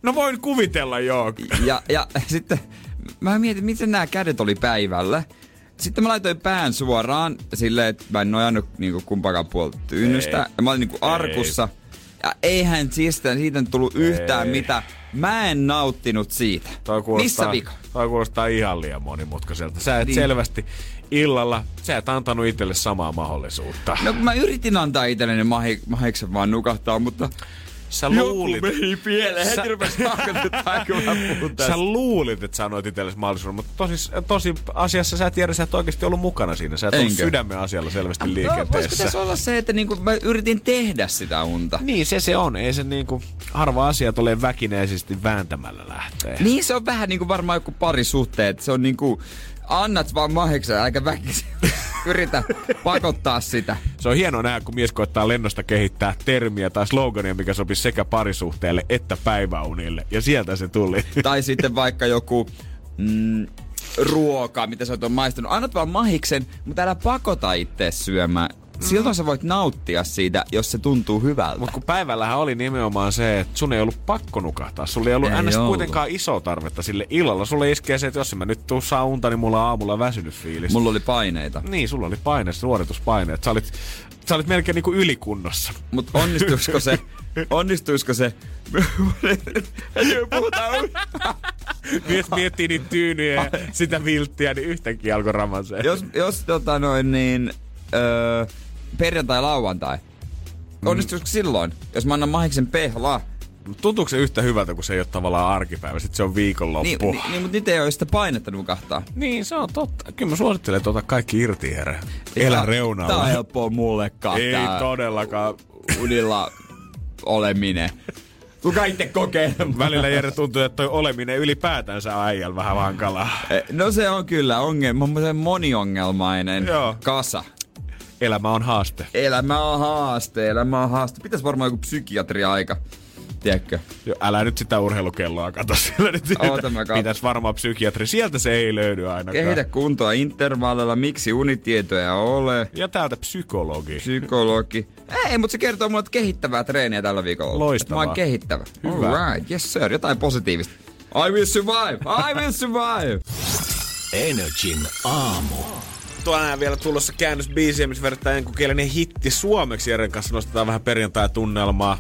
Speaker 5: No voin kuvitella, joo.
Speaker 4: Ja, ja sitten mä mietin, miten nämä kädet oli päivällä. Sitten mä laitoin pään suoraan silleen, että mä en nojannut niinku kumpakaan puolta tyynystä.
Speaker 5: Ei.
Speaker 4: Ja mä olin niinku arkussa. Ja eihän siitä, siitä tullut yhtään
Speaker 5: Ei.
Speaker 4: mitä. Mä en nauttinut siitä.
Speaker 5: Toi
Speaker 4: Missä vika?
Speaker 5: Toi kuulostaa ihan liian monimutkaiselta. Sä et
Speaker 4: Niin.
Speaker 5: niin. selvästi illalla, sä et antanut itselle samaa mahdollisuutta.
Speaker 4: No kun mä yritin antaa itselleni mahi, mahiksen vaan nukahtaa, mutta
Speaker 5: sä luulit,
Speaker 4: joku meni pieleen.
Speaker 5: Sä-
Speaker 4: Heti rupesi haakottaa, kun mä puhun
Speaker 5: sä luulit, että sä annoit itsellesi mahdollisuuden, mutta tosi, tosi asiassa sä tiedät, sä et oikeasti ollut mukana siinä. Sä et ollut
Speaker 4: Enkö?
Speaker 5: sydämen asialla selvästi
Speaker 4: No, voisiko
Speaker 5: liikenteessä.
Speaker 4: tässä olla se, että niinku mä yritin tehdä sitä unta?
Speaker 5: Niin, se se on. Ei se niinku, harva asia tulee väkineisesti vääntämällä lähtee.
Speaker 4: Niin se on vähän niinku varmaan joku pari suhteet. Se on niinku, annat vaan maheksen, aika väkisin. Yritä pakottaa sitä.
Speaker 5: Se on hienoa nähdä, kun mies koittaa lennosta kehittää termiä tai slogania, mikä sopisi sekä parisuhteelle että päiväunille. Ja sieltä se tuli.
Speaker 4: Tai sitten vaikka joku mm, ruoka, mitä sä oot on maistanut. Annat vaan mahiksen, mutta älä pakota itse syömään. Silloin sä voit nauttia siitä, jos se tuntuu hyvältä.
Speaker 5: Mutta kun päivällähän oli nimenomaan se, että sun ei ollut pakko nukahtaa. Sulla ei ollut
Speaker 4: Ei
Speaker 5: ns.
Speaker 4: ollut.
Speaker 5: kuitenkaan iso tarvetta sille illalla. Sulle iskee se, että jos mä nyt tuu saa unta, niin mulla on aamulla väsynyt fiilis.
Speaker 4: Mulla oli paineita.
Speaker 5: Niin, sulla oli paine, suorituspaine. Sä olit, sä olit melkein niinku ylikunnossa.
Speaker 4: Mutta onnistuisiko se? Onnistuisiko se? Puhutaan
Speaker 5: Miet, miettii niitä tyynyjä ja sitä vilttiä, niin yhtäkkiä alkoi ramasee.
Speaker 4: jos, jos tota noin niin, öö, perjantai, lauantai, onnistuisiko silloin, jos mä annan mahiksen pehla?
Speaker 5: Tuntuuko se yhtä hyvältä, kun se ei ole tavallaan arkipäivä, sitten se on viikonloppu?
Speaker 4: Niin, niin, niin mutta nyt ei ole sitä painetta nukahtaa.
Speaker 5: Niin, se on totta. Kyllä mä suosittelen, että ota kaikki irti, herra. Elä reunalla.
Speaker 4: Tää on helppoa mullekaan.
Speaker 5: Ei
Speaker 4: tää
Speaker 5: todellakaan.
Speaker 4: Unilla oleminen. Kuka itse kokeilemaan?
Speaker 5: Välillä Jere tuntuu, että toi oleminen ylipäätänsä äijällä vähän hankalaa.
Speaker 4: Eh, No se on kyllä ongelma, se moniongelmainen
Speaker 5: Joo.
Speaker 4: kasa.
Speaker 5: Elämä on haaste.
Speaker 4: Elämä on haaste, elämä on haaste. Pitäis varmaan joku psykiatri-aika, tiedätkö?
Speaker 5: Jo, älä nyt sitä urheilukelloa kato sillä nyt.
Speaker 4: Oota, mä.
Speaker 5: Pitäis varmaan psykiatri. Sieltä se ei löydy ainakaan.
Speaker 4: Kehitä kuntoa intervallilla, miksi unitietoja ole.
Speaker 5: Ja täältä psykologi.
Speaker 4: Psykologi. Ei, mutta se kertoo mulle, että kehittävää treeniä tällä viikolla.
Speaker 5: Loistavaa.
Speaker 4: Mä oon kehittävä.
Speaker 5: Hyvä.
Speaker 4: Alright, yes sir. Jotain positiivista. I will survive! I will survive!
Speaker 3: Energin aamu.
Speaker 5: Tänään vielä tulossa käännösbiisiä, missä verrataan enkukielinen hitti suomeksi. Jeren kanssa nostetaan vähän perjantai-tunnelmaa.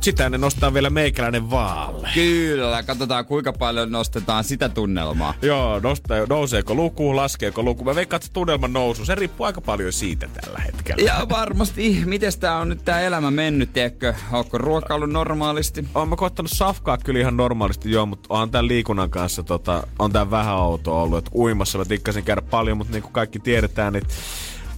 Speaker 5: Sitä ennen nostaa vielä meikäläinen vaalle.
Speaker 4: Kyllä, katsotaan kuinka paljon nostetaan sitä tunnelmaa.
Speaker 5: Joo, nostaa, nouseeko luku, laskeeko luku. Mä veikkaan, että tunnelman nousu, se riippuu aika paljon siitä tällä hetkellä.
Speaker 4: Ja varmasti, miten tää on nyt tää elämä mennyt, tiedätkö? Onko ruokailu normaalisti?
Speaker 5: Oon mä koittanut safkaa kyllä ihan normaalisti joo, mutta onhan tämän liikunnan kanssa tota, on tää vähän outo ollut. Et uimassa mä tikkasin käydä paljon, mutta niin kuin kaikki tiedetään, niin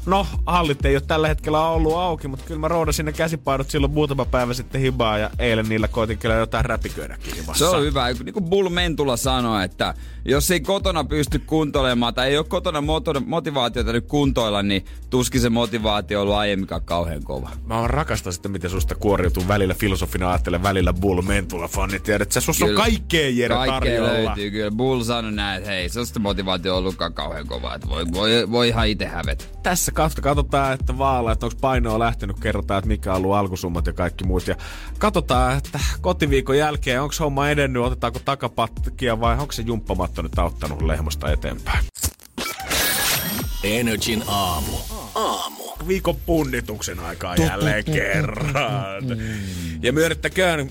Speaker 5: No, hallit ei ole tällä hetkellä ollut auki, mutta kyllä mä roudasin ne käsipainot silloin muutama päivä sitten hibaa ja eilen niillä koitin kyllä jotain räpiköidäkin himassa.
Speaker 4: Se on hyvä. Niin kuin Bull Mentula sanoi, että jos ei kotona pysty kuntoilemaan tai ei ole kotona motivaatiota nyt kuntoilla, niin tuskin se motivaatio on ollut aiemminkaan kauhean kova.
Speaker 5: Mä rakastan sitä, miten susta kuoriutuu välillä filosofina ajattelen, välillä Bull Mentula fanit. Tiedät, sä sus on kaikkea Jere
Speaker 4: Kaikkea
Speaker 5: tarjolla.
Speaker 4: löytyy kyllä. Bull sanoi näin, että hei, se on sitä motivaatio ollutkaan kauhean kova, että voi, voi, voi ihan itse hävetä.
Speaker 5: Tässä kautta katsotaan, että vaala, että onko painoa lähtenyt, kerrotaan, että mikä on ollut alkusummat ja kaikki muut. Ja katsotaan, että kotiviikon jälkeen, onko homma edennyt, otetaanko takapatkia vai onko se jumppamatto nyt auttanut lehmosta eteenpäin.
Speaker 3: Energin aamu. Aamu.
Speaker 5: viikon punnituksen aikaa jälleen kerran. Ja myönnettäköön,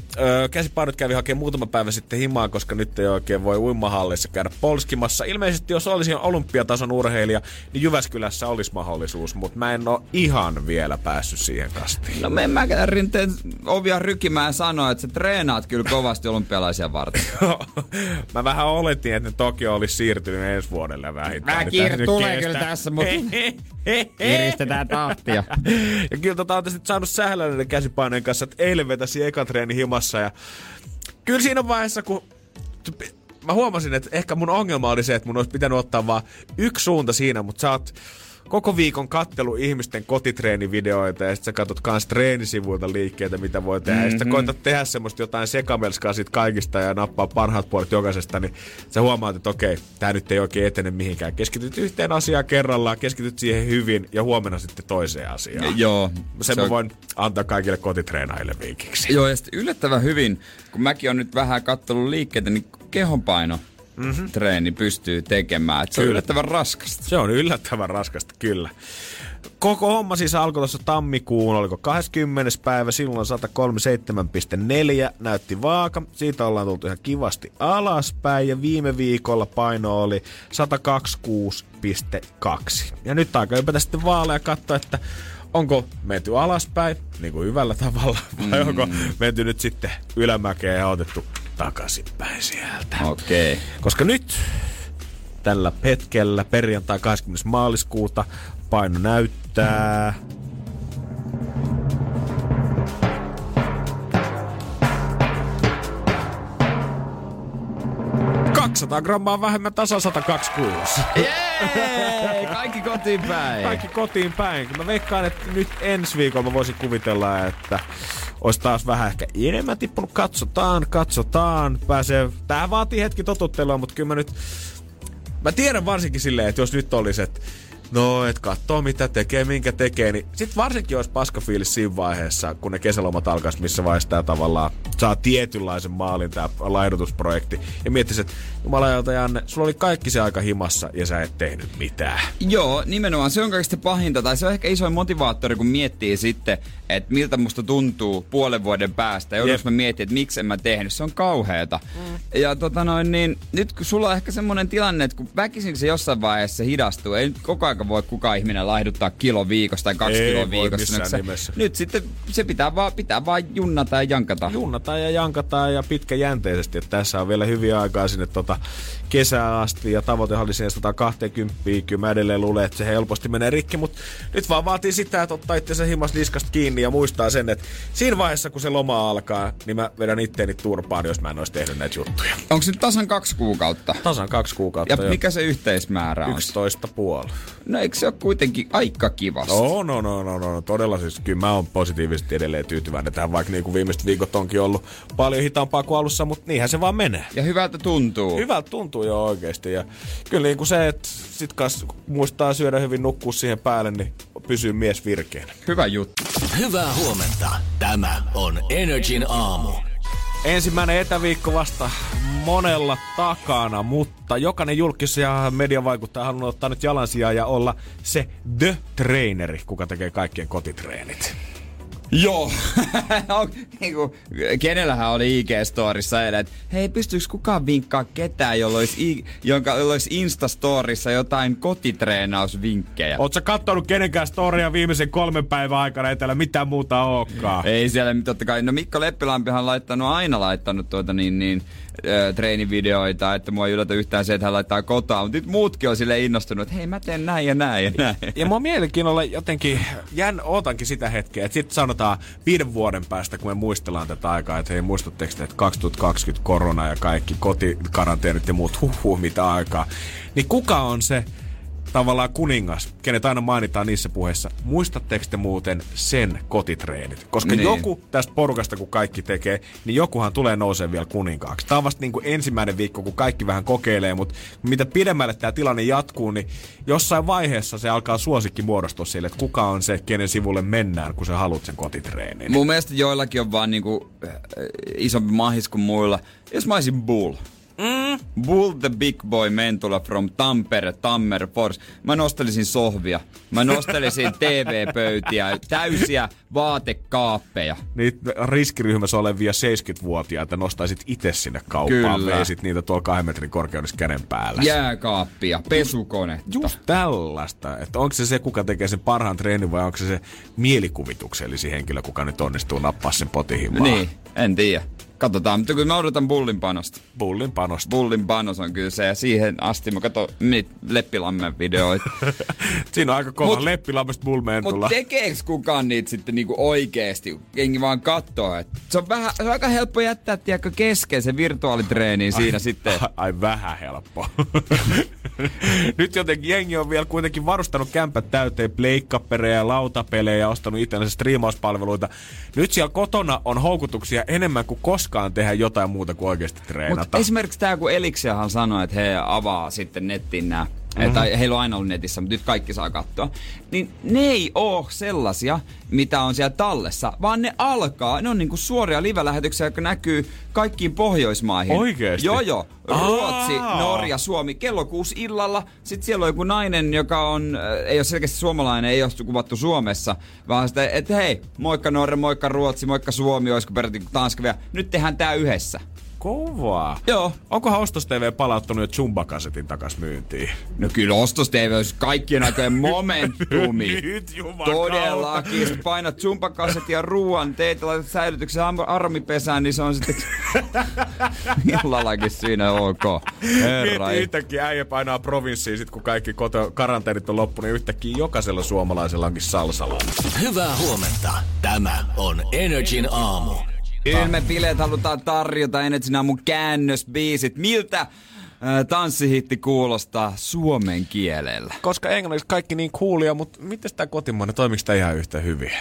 Speaker 5: käsipainot kävi hakemaan muutama päivä sitten himaa, koska nyt ei oikein voi uimahallissa käydä polskimassa. Ilmeisesti jos olisin olympiatason urheilija, niin Jyväskylässä olisi mahdollisuus, mutta mä en ole ihan vielä päässyt siihen kastiin.
Speaker 4: No me mä käyn rinteen ovia rykimään sanoa, että sä treenaat kyllä kovasti olympialaisia varten.
Speaker 5: mä vähän oletin, että ne Tokio olisi siirtynyt ensi vuodelle vähintään.
Speaker 4: Vähän
Speaker 5: Niin
Speaker 4: tulee kyllä tässä, mutta kiristetään tahtia.
Speaker 5: ja kyllä tota on nyt saanut sählää näiden käsipainojen kanssa, että eilen vetäsi eka treeni himassa ja kyllä siinä vaiheessa, kun mä huomasin, että ehkä mun ongelma oli se, että mun olisi pitänyt ottaa vaan yksi suunta siinä, mutta sä oot koko viikon kattelu ihmisten kotitreenivideoita ja sitten sä katsot kans treenisivuilta liikkeitä, mitä voi tehdä. Mm-hmm. Ja sitten koetat tehdä semmoista jotain sekamelskaa siitä kaikista ja nappaa parhaat puolet jokaisesta, niin sä huomaat, että okei, tää nyt ei oikein etene mihinkään. Keskityt yhteen asiaan kerrallaan, keskityt siihen hyvin ja huomenna sitten toiseen asiaan.
Speaker 4: Joo.
Speaker 5: Sen
Speaker 4: se
Speaker 5: mä
Speaker 4: on-
Speaker 5: voin antaa kaikille kotitreenaajille vinkiksi.
Speaker 4: Joo, ja sitten yllättävän hyvin, kun mäkin on nyt vähän kattellut liikkeitä, niin kehonpaino mm-hmm. treeni pystyy tekemään. Et se on
Speaker 5: Kyllä.
Speaker 4: yllättävän raskasta.
Speaker 5: Se on yllättävän raskasta, kyllä. Koko homma siis alkoi tuossa tammikuun, oliko 20. päivä, silloin 137,4 näytti vaaka. Siitä ollaan tultu ihan kivasti alaspäin ja viime viikolla paino oli 126,2. Ja nyt aika ympätä sitten vaaleja katsoa, että onko menty alaspäin, niin kuin hyvällä tavalla, vai mm. onko menty nyt sitten ylämäkeen ja otettu takaisinpäin sieltä.
Speaker 4: Okei. Okay.
Speaker 5: Koska nyt tällä hetkellä perjantai 20. maaliskuuta paino näyttää... – 200 grammaa vähemmän tasa 126.
Speaker 4: Jee! Kaikki kotiin päin.
Speaker 5: Kaikki kotiin päin. Mä veikkaan, että nyt ensi viikolla mä voisin kuvitella, että olisi taas vähän ehkä enemmän tippunut. Katsotaan, katsotaan. Pääsee, tää vaatii hetki totuttelua, mutta kyllä mä nyt... Mä tiedän varsinkin silleen, että jos nyt olisi, että no, et katsoo mitä tekee, minkä tekee, niin sit varsinkin olisi paska fiilis siinä vaiheessa, kun ne kesälomat alkaisi, missä vaiheessa tää tavallaan saa tietynlaisen maalin tää laihdutusprojekti. Ja miettisi, että jumalajalta Janne, sulla oli kaikki se aika himassa ja sä et tehnyt mitään.
Speaker 4: Joo, nimenomaan se on kaikista pahinta, tai se on ehkä isoin motivaattori, kun miettii sitten, että miltä musta tuntuu puolen vuoden päästä.
Speaker 5: Jep.
Speaker 4: mä miettiä, että miksi en mä tehnyt, se on kauheeta. Mm. Ja tota noin, niin nyt kun sulla on ehkä semmonen tilanne, että kun väkisin se jossain vaiheessa hidastuu, ei nyt koko aika voi kukaan ihminen laihduttaa kilo viikossa tai kaksi
Speaker 5: Ei
Speaker 4: kiloa viikossa.
Speaker 5: missään
Speaker 4: Nyt se-
Speaker 5: nimessä.
Speaker 4: Nyt sitten se pitää vaan, pitää vaan junnata ja jankata.
Speaker 5: Junnata ja jankataan ja pitkäjänteisesti. Että tässä on vielä hyviä aikaa sinne tota kesään asti ja tavoite oli sinne 120. Kyllä mä edelleen luulen, että se helposti menee rikki, mutta nyt vaan vaatii sitä, että ottaa itse himas niskasta kiinni ja muistaa sen, että siinä vaiheessa kun se loma alkaa, niin mä vedän itteeni turpaan, jos mä en olisi tehnyt näitä juttuja.
Speaker 4: Onko se nyt tasan kaksi kuukautta?
Speaker 5: Tasan kaksi kuukautta.
Speaker 4: Ja mikä se yhteismäärä on?
Speaker 5: 11 puoli.
Speaker 4: No eikö se ole kuitenkin aika kivasti?
Speaker 5: No, no, no, no, no, todella siis kyllä mä oon positiivisesti edelleen tyytyväinen tähän, vaikka niin kuin viimeiset viikot onkin ollut paljon hitaampaa kuin alussa, mutta niinhän se vaan menee.
Speaker 4: Ja hyvältä tuntuu.
Speaker 5: Hyvältä tuntuu jo oikeasti. Ja kyllä niin kuin se, että sit kas muistaa syödä hyvin nukkua siihen päälle, niin pysyy mies virkeänä.
Speaker 4: Hyvä juttu.
Speaker 3: Hyvää huomenta. Tämä on Energin aamu.
Speaker 5: Ensimmäinen etäviikko vasta monella takana, mutta jokainen julkis ja mediavaikuttaja haluaa ottaa nyt jalansijaa ja olla se the traineri, kuka tekee kaikkien kotitreenit.
Speaker 4: Joo. niinku, kenellähän oli IG-storissa eilen, että hei, pystyykö kukaan vinkkaa ketään, jolla olisi, I- jonka, jolla olisi Insta-storissa jotain kotitreenausvinkkejä?
Speaker 5: Oletko kattonut kenenkään storia viimeisen kolmen päivän aikana, ei täällä mitään muuta olekaan?
Speaker 4: Ei siellä, totta kai. No Mikko Leppilampihan on laittanut, aina laittanut tuota niin, niin ö, treenivideoita, että mua ei yllätä yhtään se, että hän laittaa kotaa, mutta nyt muutkin on sille innostunut, että hei mä teen näin ja näin ja näin.
Speaker 5: Ja mua mielenkiinnolla jotenkin, jään, ootankin sitä hetkeä, että sitten sanotaan viiden vuoden päästä, kun me muistellaan tätä aikaa, että hei muistatteko te, että 2020 korona ja kaikki kotikaranteenit ja muut, huh, huh mitä aikaa. Niin kuka on se tavallaan kuningas, kenet aina mainitaan niissä puheissa. Muistatteko te muuten sen kotitreenit? Koska
Speaker 4: Niin.
Speaker 5: niin. joku tästä porukasta, kun kaikki tekee, niin jokuhan tulee nousee vielä kuninkaaksi. Tämä on vasta niin kuin ensimmäinen viikko, kun kaikki vähän kokeilee, mutta mitä pidemmälle tämä tilanne jatkuu, niin jossain vaiheessa se alkaa suosikki muodostua sille, että kuka on se, kenen sivulle mennään, kun sä haluat sen kotitreenin.
Speaker 4: Mun mielestä joillakin on vaan niinku äh, isompi mahis kuin muilla. Jos mä olisin Bull. Mm. Bull the Big Boy Mentula from Tampere, Tammer Force. Mä nostelisin sohvia. Mä nostelisin TV-pöytiä, täysiä vaatekaappeja.
Speaker 5: Niitä riskiryhmässä olevia 70-vuotiaita nostaisit itse sinne kauppaan,
Speaker 4: Kyllä.
Speaker 5: veisit niitä tuolla kahden metrin korkeudessa käden päällä.
Speaker 4: Jääkaappia, pesukonetta.
Speaker 5: Just tällaista. Että onko se se, kuka tekee sen parhaan treenin vai onko se se mielikuvituksellisi henkilö, kuka nyt onnistuu nappaa sen potihimaan?
Speaker 4: Niin, en tiedä. Katsotaan, mutta kyllä mä odotan bullin panosta.
Speaker 5: Bullin panosta.
Speaker 4: Bullin panos on kyllä se, ja siihen asti mä katson mit, Leppilammen videoita.
Speaker 5: Siinä on aika kova
Speaker 4: Mut-
Speaker 5: leppilammesta bullmentulla.
Speaker 4: Mutta tekeeks kukaan niitä sitten niinku oikeesti? Jengi vaan kattoo, että se on, vähän, se on aika helppo jättää, tiedätkö, kesken se virtuaalitreeni siinä sitten.
Speaker 5: Ai, ai vähän helppo. Nyt jotenkin jengi on vielä kuitenkin varustanut kämpät täyteen pleikkapelejä ja lautapelejä ja ostanut itsellensä striimauspalveluita. Nyt siellä kotona on houkutuksia enemmän kuin koskaan tehdä jotain muuta kuin oikeasti treenata.
Speaker 4: Mutta esimerkiksi tämä, kun Elixiahan sanoi, että he avaa sitten nettiin nämä Mm-hmm. Tai heillä on aina ollut netissä, mutta nyt kaikki saa katsoa. Niin ne ei oo sellaisia, mitä on siellä tallessa, vaan ne alkaa, ne on niinku suoria live-lähetyksiä, jotka näkyy kaikkiin Pohjoismaihin.
Speaker 5: Oikeesti?
Speaker 4: Joo, joo. Ruotsi,
Speaker 5: Aa.
Speaker 4: Norja, Suomi, kello kuusi illalla. Sitten siellä on joku nainen, joka on, äh, ei ole selkeästi suomalainen, ei ole kuvattu Suomessa, vaan sitä, että hei, moikka Norja, moikka Ruotsi, moikka Suomi, olisiko peräti Tanska vielä. Nyt tehdään tää yhdessä.
Speaker 5: Kovaa.
Speaker 4: Joo.
Speaker 5: Onkohan Ostos TV palauttanut jo Zumba-kasetin takas myyntiin?
Speaker 4: No kyllä Ostos TV olisi kaikkien aikojen momentumi.
Speaker 5: Nyt.
Speaker 4: Todellakin, jos painat zumpakaset ja ruoan, teet laitat säilytyksen armipesään, niin se on sitten illallakin siinä ok. Herra.
Speaker 5: Mieti yhtäkkiä äijä painaa provinssiin, sit kun kaikki koto, karanteenit on loppu, niin yhtäkkiä jokaisella suomalaisella onkin salsala.
Speaker 3: Hyvää huomenta. Tämä on Energin aamu.
Speaker 4: Ylme-bileet halutaan tarjota Energin aamun käännösbiisit. Miltä tanssihitti kuulostaa suomen kielellä?
Speaker 5: Koska englanniksi kaikki niin kuulia, mutta miten tämä kotimainen, toimiko tämä ihan yhtä hyvin?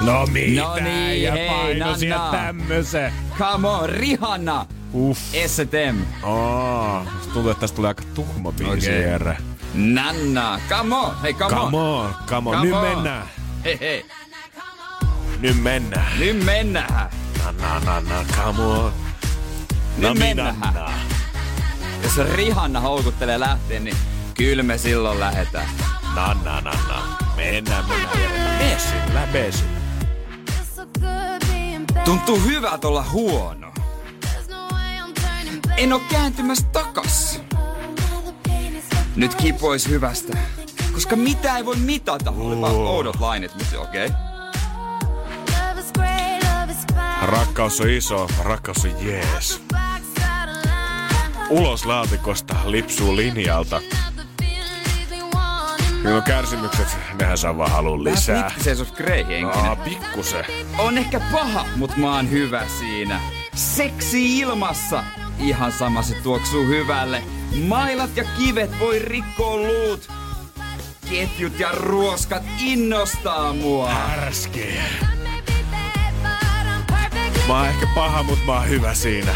Speaker 5: No mitä?
Speaker 4: No niin,
Speaker 5: ja
Speaker 4: hei,
Speaker 5: paino sieltä tämmösen.
Speaker 4: Come on, Rihanna!
Speaker 5: Uff.
Speaker 4: STM.
Speaker 5: Oh, tuntuu, että tästä tulee aika tuhma biisi okay.
Speaker 4: Nanna, come on, hei come,
Speaker 5: Come on, come on,
Speaker 4: Come
Speaker 5: nyt
Speaker 4: on.
Speaker 5: mennään.
Speaker 4: Hei hei,
Speaker 5: Nyt mennään.
Speaker 4: nyt mennään.
Speaker 5: Na na na na, come on.
Speaker 4: Nyt mennään. Jos Rihanna houkuttelee lähteä, niin kyllä me silloin lähetään.
Speaker 5: Na na na na. Mennään, mennään. Besillä.
Speaker 4: Tuntuu hyvältä olla huono. En oo kääntymässä takas. Nyt kipois hyvästä. Koska mitä ei voi mitata. Oli vaan oudot lainet, mutta okei. Okay.
Speaker 5: Rakkaus on iso, rakkaus on jees. Ulos laatikosta lipsuu linjalta. Minun kärsimykset, nehän saa vaan halun lisää.
Speaker 4: Se sus Grey henkinen.
Speaker 5: Aa, pikkusen.
Speaker 4: On ehkä paha, mut mä oon hyvä siinä. Seksi ilmassa. Ihan sama se tuoksuu hyvälle. Mailat ja kivet voi rikkoa luut. Ketjut ja ruoskat innostaa mua.
Speaker 5: Härski. Mä oon ehkä paha, mut mä oon hyvä siinä.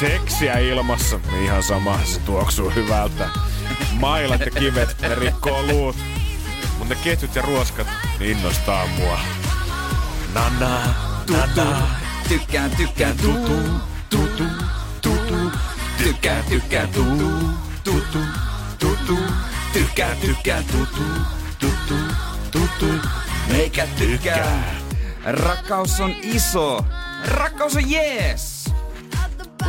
Speaker 5: Seksiä ilmassa, ihan sama, se tuoksuu hyvältä. Mailat ja kivet, ne rikkoo luut. Mut ne ketjut ja ruoskat, ne innostaa mua. Nana, nana,
Speaker 4: Tykkään, tykkään, tutu, tutu, tutu. Tykkään, tykkään, tutu, tutu, tutu. Tykkään, tykkään, tutu, tutu, tutu. Meikä tykkää. Rakkaus on iso. Rakkaus on jees.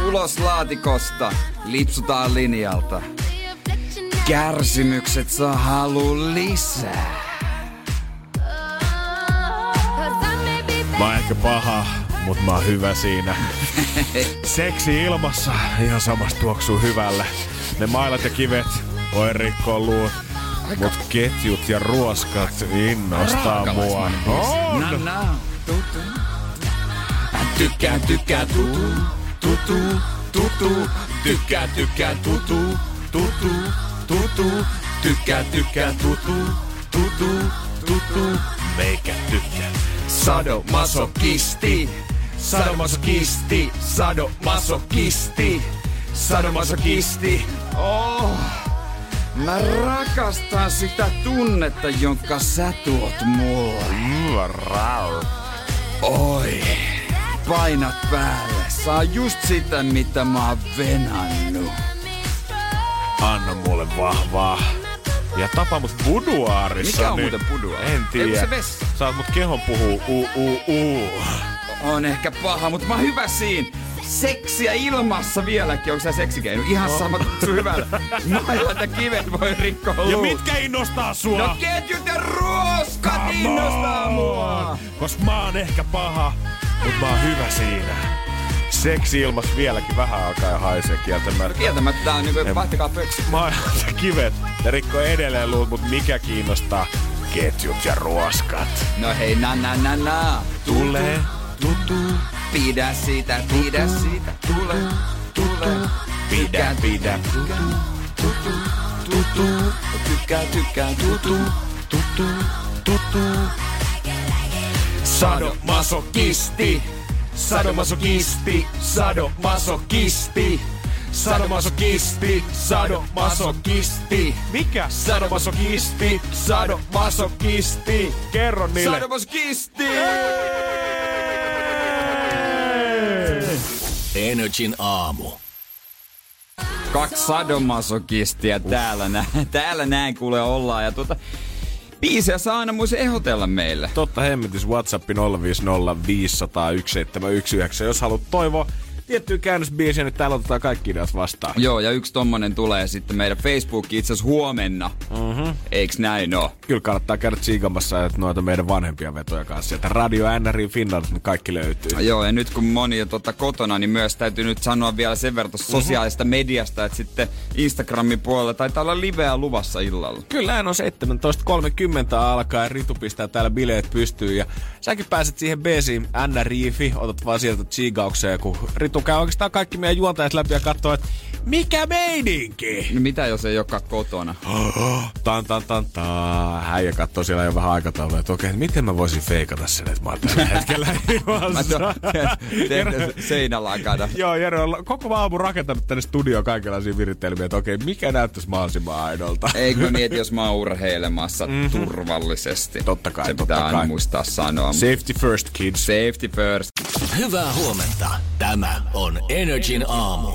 Speaker 4: Ulos laatikosta. Lipsutaan linjalta. Kärsimykset saa halu lisää.
Speaker 5: Mä oon ehkä paha, mut mä oon hyvä siinä. Seksi ilmassa, ihan samasta tuoksuu hyvälle. Ne mailat ja kivet voi rikkoa luut. Mut ketjut ja ruoskat innostaa mua. On!
Speaker 4: Na, na. Tykkään, tykkään, tutu, tutu, tutu. Tykkään, tykkään, tutu, tutu, tutu. Tykkään, tykkään, tutu, tutu, tutu. Meikä tykkää. Sadomasokisti, sadomasokisti, sadomasokisti, sadomasokisti. Oh. Mä rakastan sitä tunnetta, jonka sä tuot mulle.
Speaker 5: Mm.
Speaker 4: Oi, painat päälle. Saa just sitä, mitä mä oon venannut.
Speaker 5: Anna mulle vahvaa. Ja tapa mut buduaarissa.
Speaker 4: Mikä on
Speaker 5: niin-
Speaker 4: muuten buduaari?
Speaker 5: En
Speaker 4: Ei,
Speaker 5: tiedä.
Speaker 4: se vessa.
Speaker 5: Saat mut kehon puhuu uu uu uu.
Speaker 4: On ehkä paha, mutta mä oon hyvä siinä. Seksiä ilmassa vieläkin. Onko sä seksikeinu? Ihan sama, sun hyvällä. Mailat ja kivet voi rikkoa
Speaker 5: Ja
Speaker 4: luut.
Speaker 5: mitkä innostaa sua?
Speaker 4: No ketjut ja ruoskat
Speaker 5: Come
Speaker 4: innostaa
Speaker 5: on!
Speaker 4: mua.
Speaker 5: Koska mä oon ehkä paha, mut mä oon hyvä siinä. Seksi ilmas vieläkin vähän alkaa ja haisee kieltämättä.
Speaker 4: Kieltämättä tää on niinku, vaihtakaa pöksy.
Speaker 5: Maailmat ja kivet, ne rikkoo edelleen luut, mut mikä kiinnostaa? Ketjut ja ruoskat.
Speaker 4: No hei, na na na na.
Speaker 5: Tulee,
Speaker 4: tutu. Pidä siitä, pidä siitä. Tule, tule. Pidä, pidä. Tutu, tutu, tutu. Tykkää, tykkää, tutu, tutu, tutu. Sadomasokisti. Sadomasokisti. Sadomasokisti. Sadomasokisti. Sadomasokisti.
Speaker 5: Mikä?
Speaker 4: Sadomasokisti. Sadomasokisti.
Speaker 5: Kerro niille.
Speaker 4: Sadomasokisti.
Speaker 3: Energin aamu.
Speaker 4: Kaksi sadomasokistia täällä, nä- täällä näin kuule ollaan. Ja tuota, biisejä saa aina muista ehdotella meille.
Speaker 5: Totta hemmetis WhatsApp 050501719. Jos haluat toivoa tiettyä käännösbiisiä, niin täällä otetaan kaikki ideat vastaan.
Speaker 4: Joo, ja yksi tommonen tulee sitten meidän Facebookiin itse asiassa huomenna. Mm-hmm. Eiks näin oo?
Speaker 5: Kyllä kannattaa käydä tsiikamassa että noita meidän vanhempia vetoja kanssa. Sieltä Radio NRI Finland, niin kaikki löytyy.
Speaker 4: Joo, ja nyt kun moni on tota kotona, niin myös täytyy nyt sanoa vielä sen verran tuosta sosiaalista mediasta, että sitten Instagramin puolella taitaa olla liveä luvassa illalla.
Speaker 5: Kyllä on 17.30 alkaa ja Ritu pistää täällä bileet pystyyn ja säkin pääset siihen beesiin NRIFI, otat vaan sieltä tsiigaukseen, kun Ritu käy oikeastaan kaikki meidän juontajat läpi ja katsoo, että mikä meininki?
Speaker 4: No mitä jos ei olekaan kotona?
Speaker 5: Tan tan tan tan. Häijä katsoo siellä jo vähän aikataulua, että okei, miten mä voisin feikata sen, että mä oon tällä hetkellä
Speaker 4: Mä
Speaker 5: ilmassa.
Speaker 4: tuon seinälakana.
Speaker 5: Joo, Jere on koko aamu rakentanut tänne studioon kaikenlaisia virittelmiä, että okei, mikä näyttäisi mahdollisimman aidolta.
Speaker 4: Eikö niin, että jos mä oon urheilemassa mm-hmm. turvallisesti.
Speaker 5: Totta kai,
Speaker 4: Se
Speaker 5: totta
Speaker 4: pitää aina
Speaker 5: kai.
Speaker 4: muistaa sanoa.
Speaker 5: Safety first, kids.
Speaker 4: Safety first.
Speaker 3: Hyvää huomenta. Tämä on Energin aamu.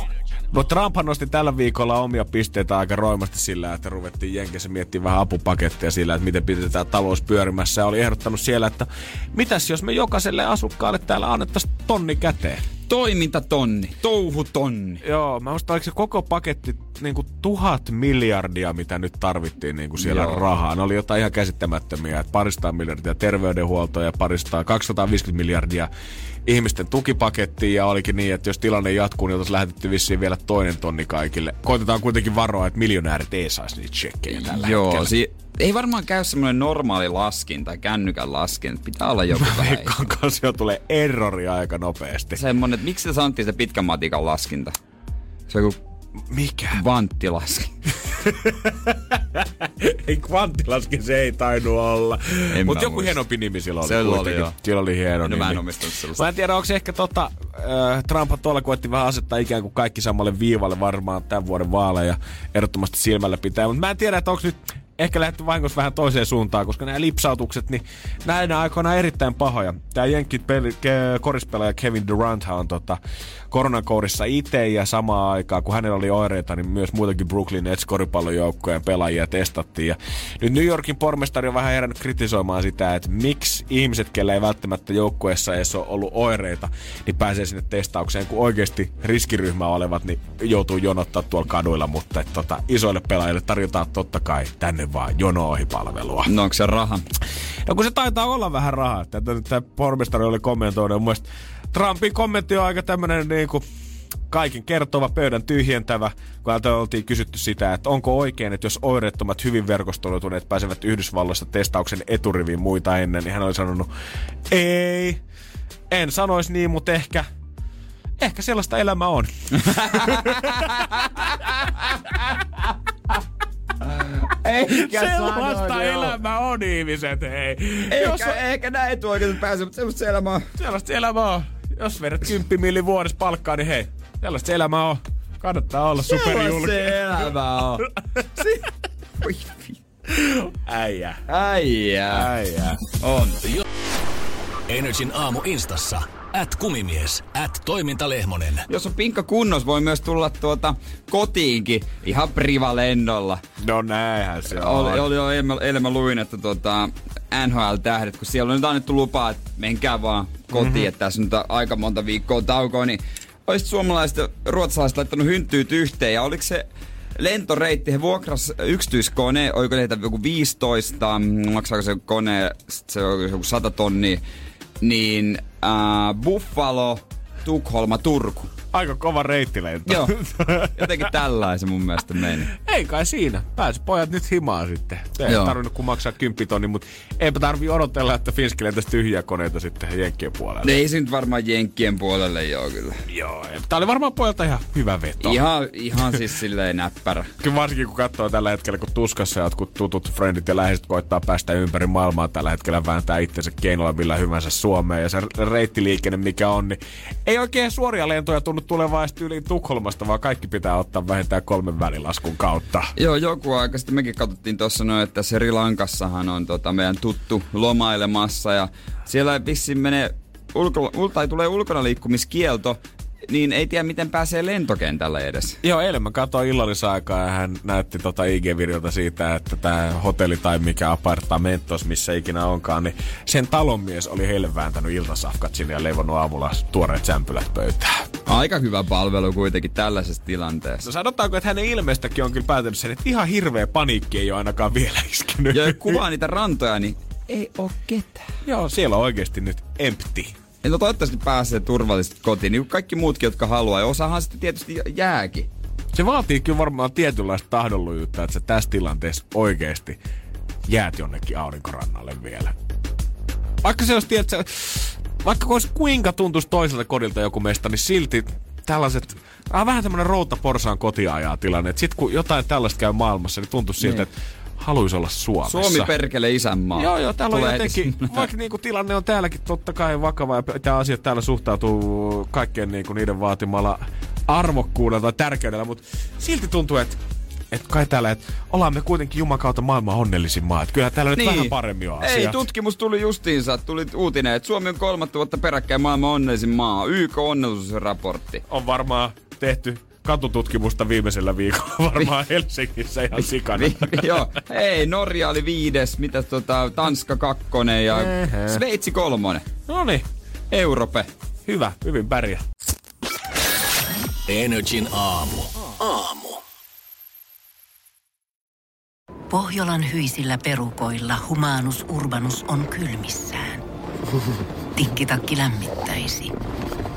Speaker 5: No Trumphan nosti tällä viikolla omia pisteitä aika roimasti sillä, että ruvettiin Jenkessä miettimään vähän apupaketteja sillä, että miten pidetään talous pyörimässä. Ja oli ehdottanut siellä, että mitäs jos me jokaiselle asukkaalle täällä annettaisiin tonni käteen?
Speaker 4: Toimintatonni, touhutonni.
Speaker 5: Joo, mä muistan, oliko se koko paketti niin kuin tuhat miljardia, mitä nyt tarvittiin niin kuin siellä
Speaker 4: Joo.
Speaker 5: Rahaa. Ne oli jotain ihan käsittämättömiä, että paristaa miljardia terveydenhuoltoa ja paristaa 250 miljardia ihmisten tukipakettiin ja olikin niin, että jos tilanne jatkuu, niin oltaisiin lähetetty vissiin vielä toinen tonni kaikille. Koitetaan kuitenkin varoa, että miljonäärit ei saisi niitä checkejä tällä
Speaker 4: Joo,
Speaker 5: hetkellä.
Speaker 4: si- ei varmaan käy semmoinen normaali laskinta, kännykän laskinta. Pitää olla joku vähän.
Speaker 5: Veikkaan kanssa jo tulee errori aika nopeasti.
Speaker 4: Semmonen, että miksi se sanottiin se pitkän matikan laskinta? Se on joku
Speaker 5: Mikä?
Speaker 4: vanttilaskinta.
Speaker 5: ei kvanttilaskin se ei tainnut olla. Mutta joku
Speaker 4: muista.
Speaker 5: hienompi nimi sillä oli.
Speaker 4: Se oli, joo.
Speaker 5: Sillä oli hieno
Speaker 4: No
Speaker 5: nimi.
Speaker 4: mä en omistanut sellaista.
Speaker 5: Mä en tiedä, onko se ehkä tota, äh, Trump tuolla koetti vähän asettaa ikään kuin kaikki samalle viivalle varmaan tämän vuoden vaaleja ehdottomasti silmällä pitää. Mutta mä en tiedä, että onko nyt ehkä lähdetty vahingossa vähän toiseen suuntaan, koska nämä lipsautukset, niin näinä aikoina erittäin pahoja. Tämä ke, korispelaaja Kevin Durant on tota, koronakourissa itse ja samaan aikaan, kun hänellä oli oireita, niin myös muitakin Brooklyn Nets koripallojoukkojen pelaajia testattiin. Ja nyt New Yorkin pormestari on vähän herännyt kritisoimaan sitä, että miksi ihmiset, kellä ei välttämättä joukkueessa edes ole ollut oireita, niin pääsee sinne testaukseen, kun oikeasti riskiryhmä olevat, niin joutuu jonottaa tuolla kaduilla, mutta et, tota, isoille pelaajille tarjotaan totta kai tänne vaan jono-ohipalvelua.
Speaker 4: No onko se raha?
Speaker 5: No kun se taitaa olla vähän rahaa. Tämä pormestari oli kommentoinut. Mun mielestä Trumpin kommentti on aika tämmönen niinku kaiken kertova, pöydän tyhjentävä, kun oltiin kysytty sitä, että onko oikein, että jos oireettomat hyvin verkostoituneet pääsevät Yhdysvalloista testauksen eturiviin muita ennen, niin hän oli sanonut, ei, en sanoisi niin, mutta ehkä, ehkä sellaista elämä on.
Speaker 4: Eikä
Speaker 5: sellaista elämä on, ihmiset, hei. Jos
Speaker 4: Eikä, eikä näin etuoikeutettu pääse, mutta semmoista elämää on.
Speaker 5: Sellaista elämä on. Jos vedät 10 millin vuodessa palkkaa, niin hei, sellaista elämä on. Kannattaa olla superjulkis.
Speaker 4: Se elämä on. Si-
Speaker 5: Äijä.
Speaker 4: Äijää.
Speaker 5: Äijä.
Speaker 4: On.
Speaker 3: Energin aamu instassa. At kumimies. At toimintalehmonen.
Speaker 4: Jos on pinkka kunnos, voi myös tulla tuota kotiinkin ihan privalennolla.
Speaker 5: No näinhän se on.
Speaker 4: Oli, oli jo eilen, eilen mä luin, että tota, NHL-tähdet, kun siellä on nyt annettu lupaa, että menkää vaan kotiin, mm-hmm. että tässä on nyt aika monta viikkoa taukoa, niin olisit suomalaiset ja ruotsalaiset laittanut hynttyyt yhteen, ja oliko se lentoreitti, he vuokras yksityiskone, oliko heitä joku 15, mm, maksaako se kone, se on joku 100 tonnia, niin äh, Buffalo, Tukholma, Turku.
Speaker 5: Aika kova reittilento.
Speaker 4: Joo, jotenkin tällaisen mun mielestä meni.
Speaker 5: Ei kai siinä. Pääsi pojat nyt himaan sitten. Ei
Speaker 4: Joo.
Speaker 5: tarvinnut kuin maksaa 10 tonni, mutta eipä tarvi odotella, että Finski lentäisi tyhjiä koneita sitten Jenkkien puolelle.
Speaker 4: Ei se nyt varmaan Jenkkien puolelle joo kyllä.
Speaker 5: Joo, tää oli varmaan pojalta ihan hyvä veto.
Speaker 4: Ihan, ihan siis silleen näppärä.
Speaker 5: Kyllä varsinkin kun katsoo tällä hetkellä, kun tuskassa jotkut tutut friendit ja läheiset koittaa päästä ympäri maailmaa tällä hetkellä vääntää itsensä keinolla millä hyvänsä Suomeen ja se reittiliikenne mikä on, niin ei oikein suoria lentoja tunnu tulevaa yli Tukholmasta, vaan kaikki pitää ottaa vähintään kolmen välilaskun kautta.
Speaker 4: Joo, joku aika sitten mekin katsottiin tuossa noin, että Sri Lankassahan on tota meidän tuttu lomailemassa ja siellä vissiin menee ulko, ul, tai tulee ulkona liikkumiskielto, niin ei tiedä miten pääsee lentokentälle edes.
Speaker 5: Joo, eilen mä katsoin illallisaikaa ja hän näytti tota IG-videota siitä, että tämä hotelli tai mikä apartamentos, missä ikinä onkaan, niin sen talonmies oli heille vääntänyt iltasafkat sinne ja leivonnut aamulla tuoreet sämpylät pöytään.
Speaker 4: Aika hyvä palvelu kuitenkin tällaisessa tilanteessa.
Speaker 5: No sanotaanko, että hänen ilmeestäkin on kyllä päätänyt sen, että ihan hirveä paniikki ei ole ainakaan vielä iskenyt.
Speaker 4: Ja kuvaa niitä rantoja, niin ei oo ketään.
Speaker 5: Joo, siellä on oikeasti nyt empty.
Speaker 4: Ja no toivottavasti pääsee turvallisesti kotiin, niin kuin kaikki muutkin, jotka haluaa. Ja osahan sitten tietysti jääkin.
Speaker 5: Se vaatii kyllä varmaan tietynlaista tahdonlujuutta, että sä tässä tilanteessa oikeasti jäät jonnekin aurinkorannalle vielä. Vaikka se olisi, tiedätkö, vaikka olisi kuinka tuntuisi toiselta kodilta joku mesta, niin silti tällaiset, ah, vähän tämmönen routa porsaan kotiajaa tilanne. Että sit kun jotain tällaista käy maailmassa, niin tuntuu siltä,
Speaker 4: Niin.
Speaker 5: että haluaisi olla Suomessa.
Speaker 4: Suomi perkele isänmaa.
Speaker 5: Joo, joo, täällä on
Speaker 4: Tulee
Speaker 5: jotenkin,
Speaker 4: heti-
Speaker 5: vaikka niinku tilanne on täälläkin totta kai vakava ja tämä asiat täällä suhtautuu kaikkeen niinku niiden vaatimalla arvokkuudella tai tärkeydellä, mutta silti tuntuu, että et kai täällä, että ollaan me kuitenkin Juman kautta maailman onnellisin maa. Et kyllä täällä nyt vähän paremmin on
Speaker 4: Niin. Ei, tutkimus tuli justiinsa. Tuli uutinen, että Suomi on kolmatta vuotta peräkkäin maailman onnellisin maa. YK onnellisuusraportti.
Speaker 5: On varmaan tehty katututkimusta viimeisellä viikolla varmaan Helsingissä ihan sikana.
Speaker 4: Vi- Joo, hei, Norja oli viides, mitä tota, Tanska kakkonen ja
Speaker 5: Ehä.
Speaker 4: Sveitsi kolmonen.
Speaker 5: No niin,
Speaker 4: Europe.
Speaker 5: hyvä, hyvin pärjää.
Speaker 3: Energin aamu. Aamu.
Speaker 1: Pohjolan hyisillä perukoilla humanus urbanus on kylmissään. Tikkitakki lämmittäisi.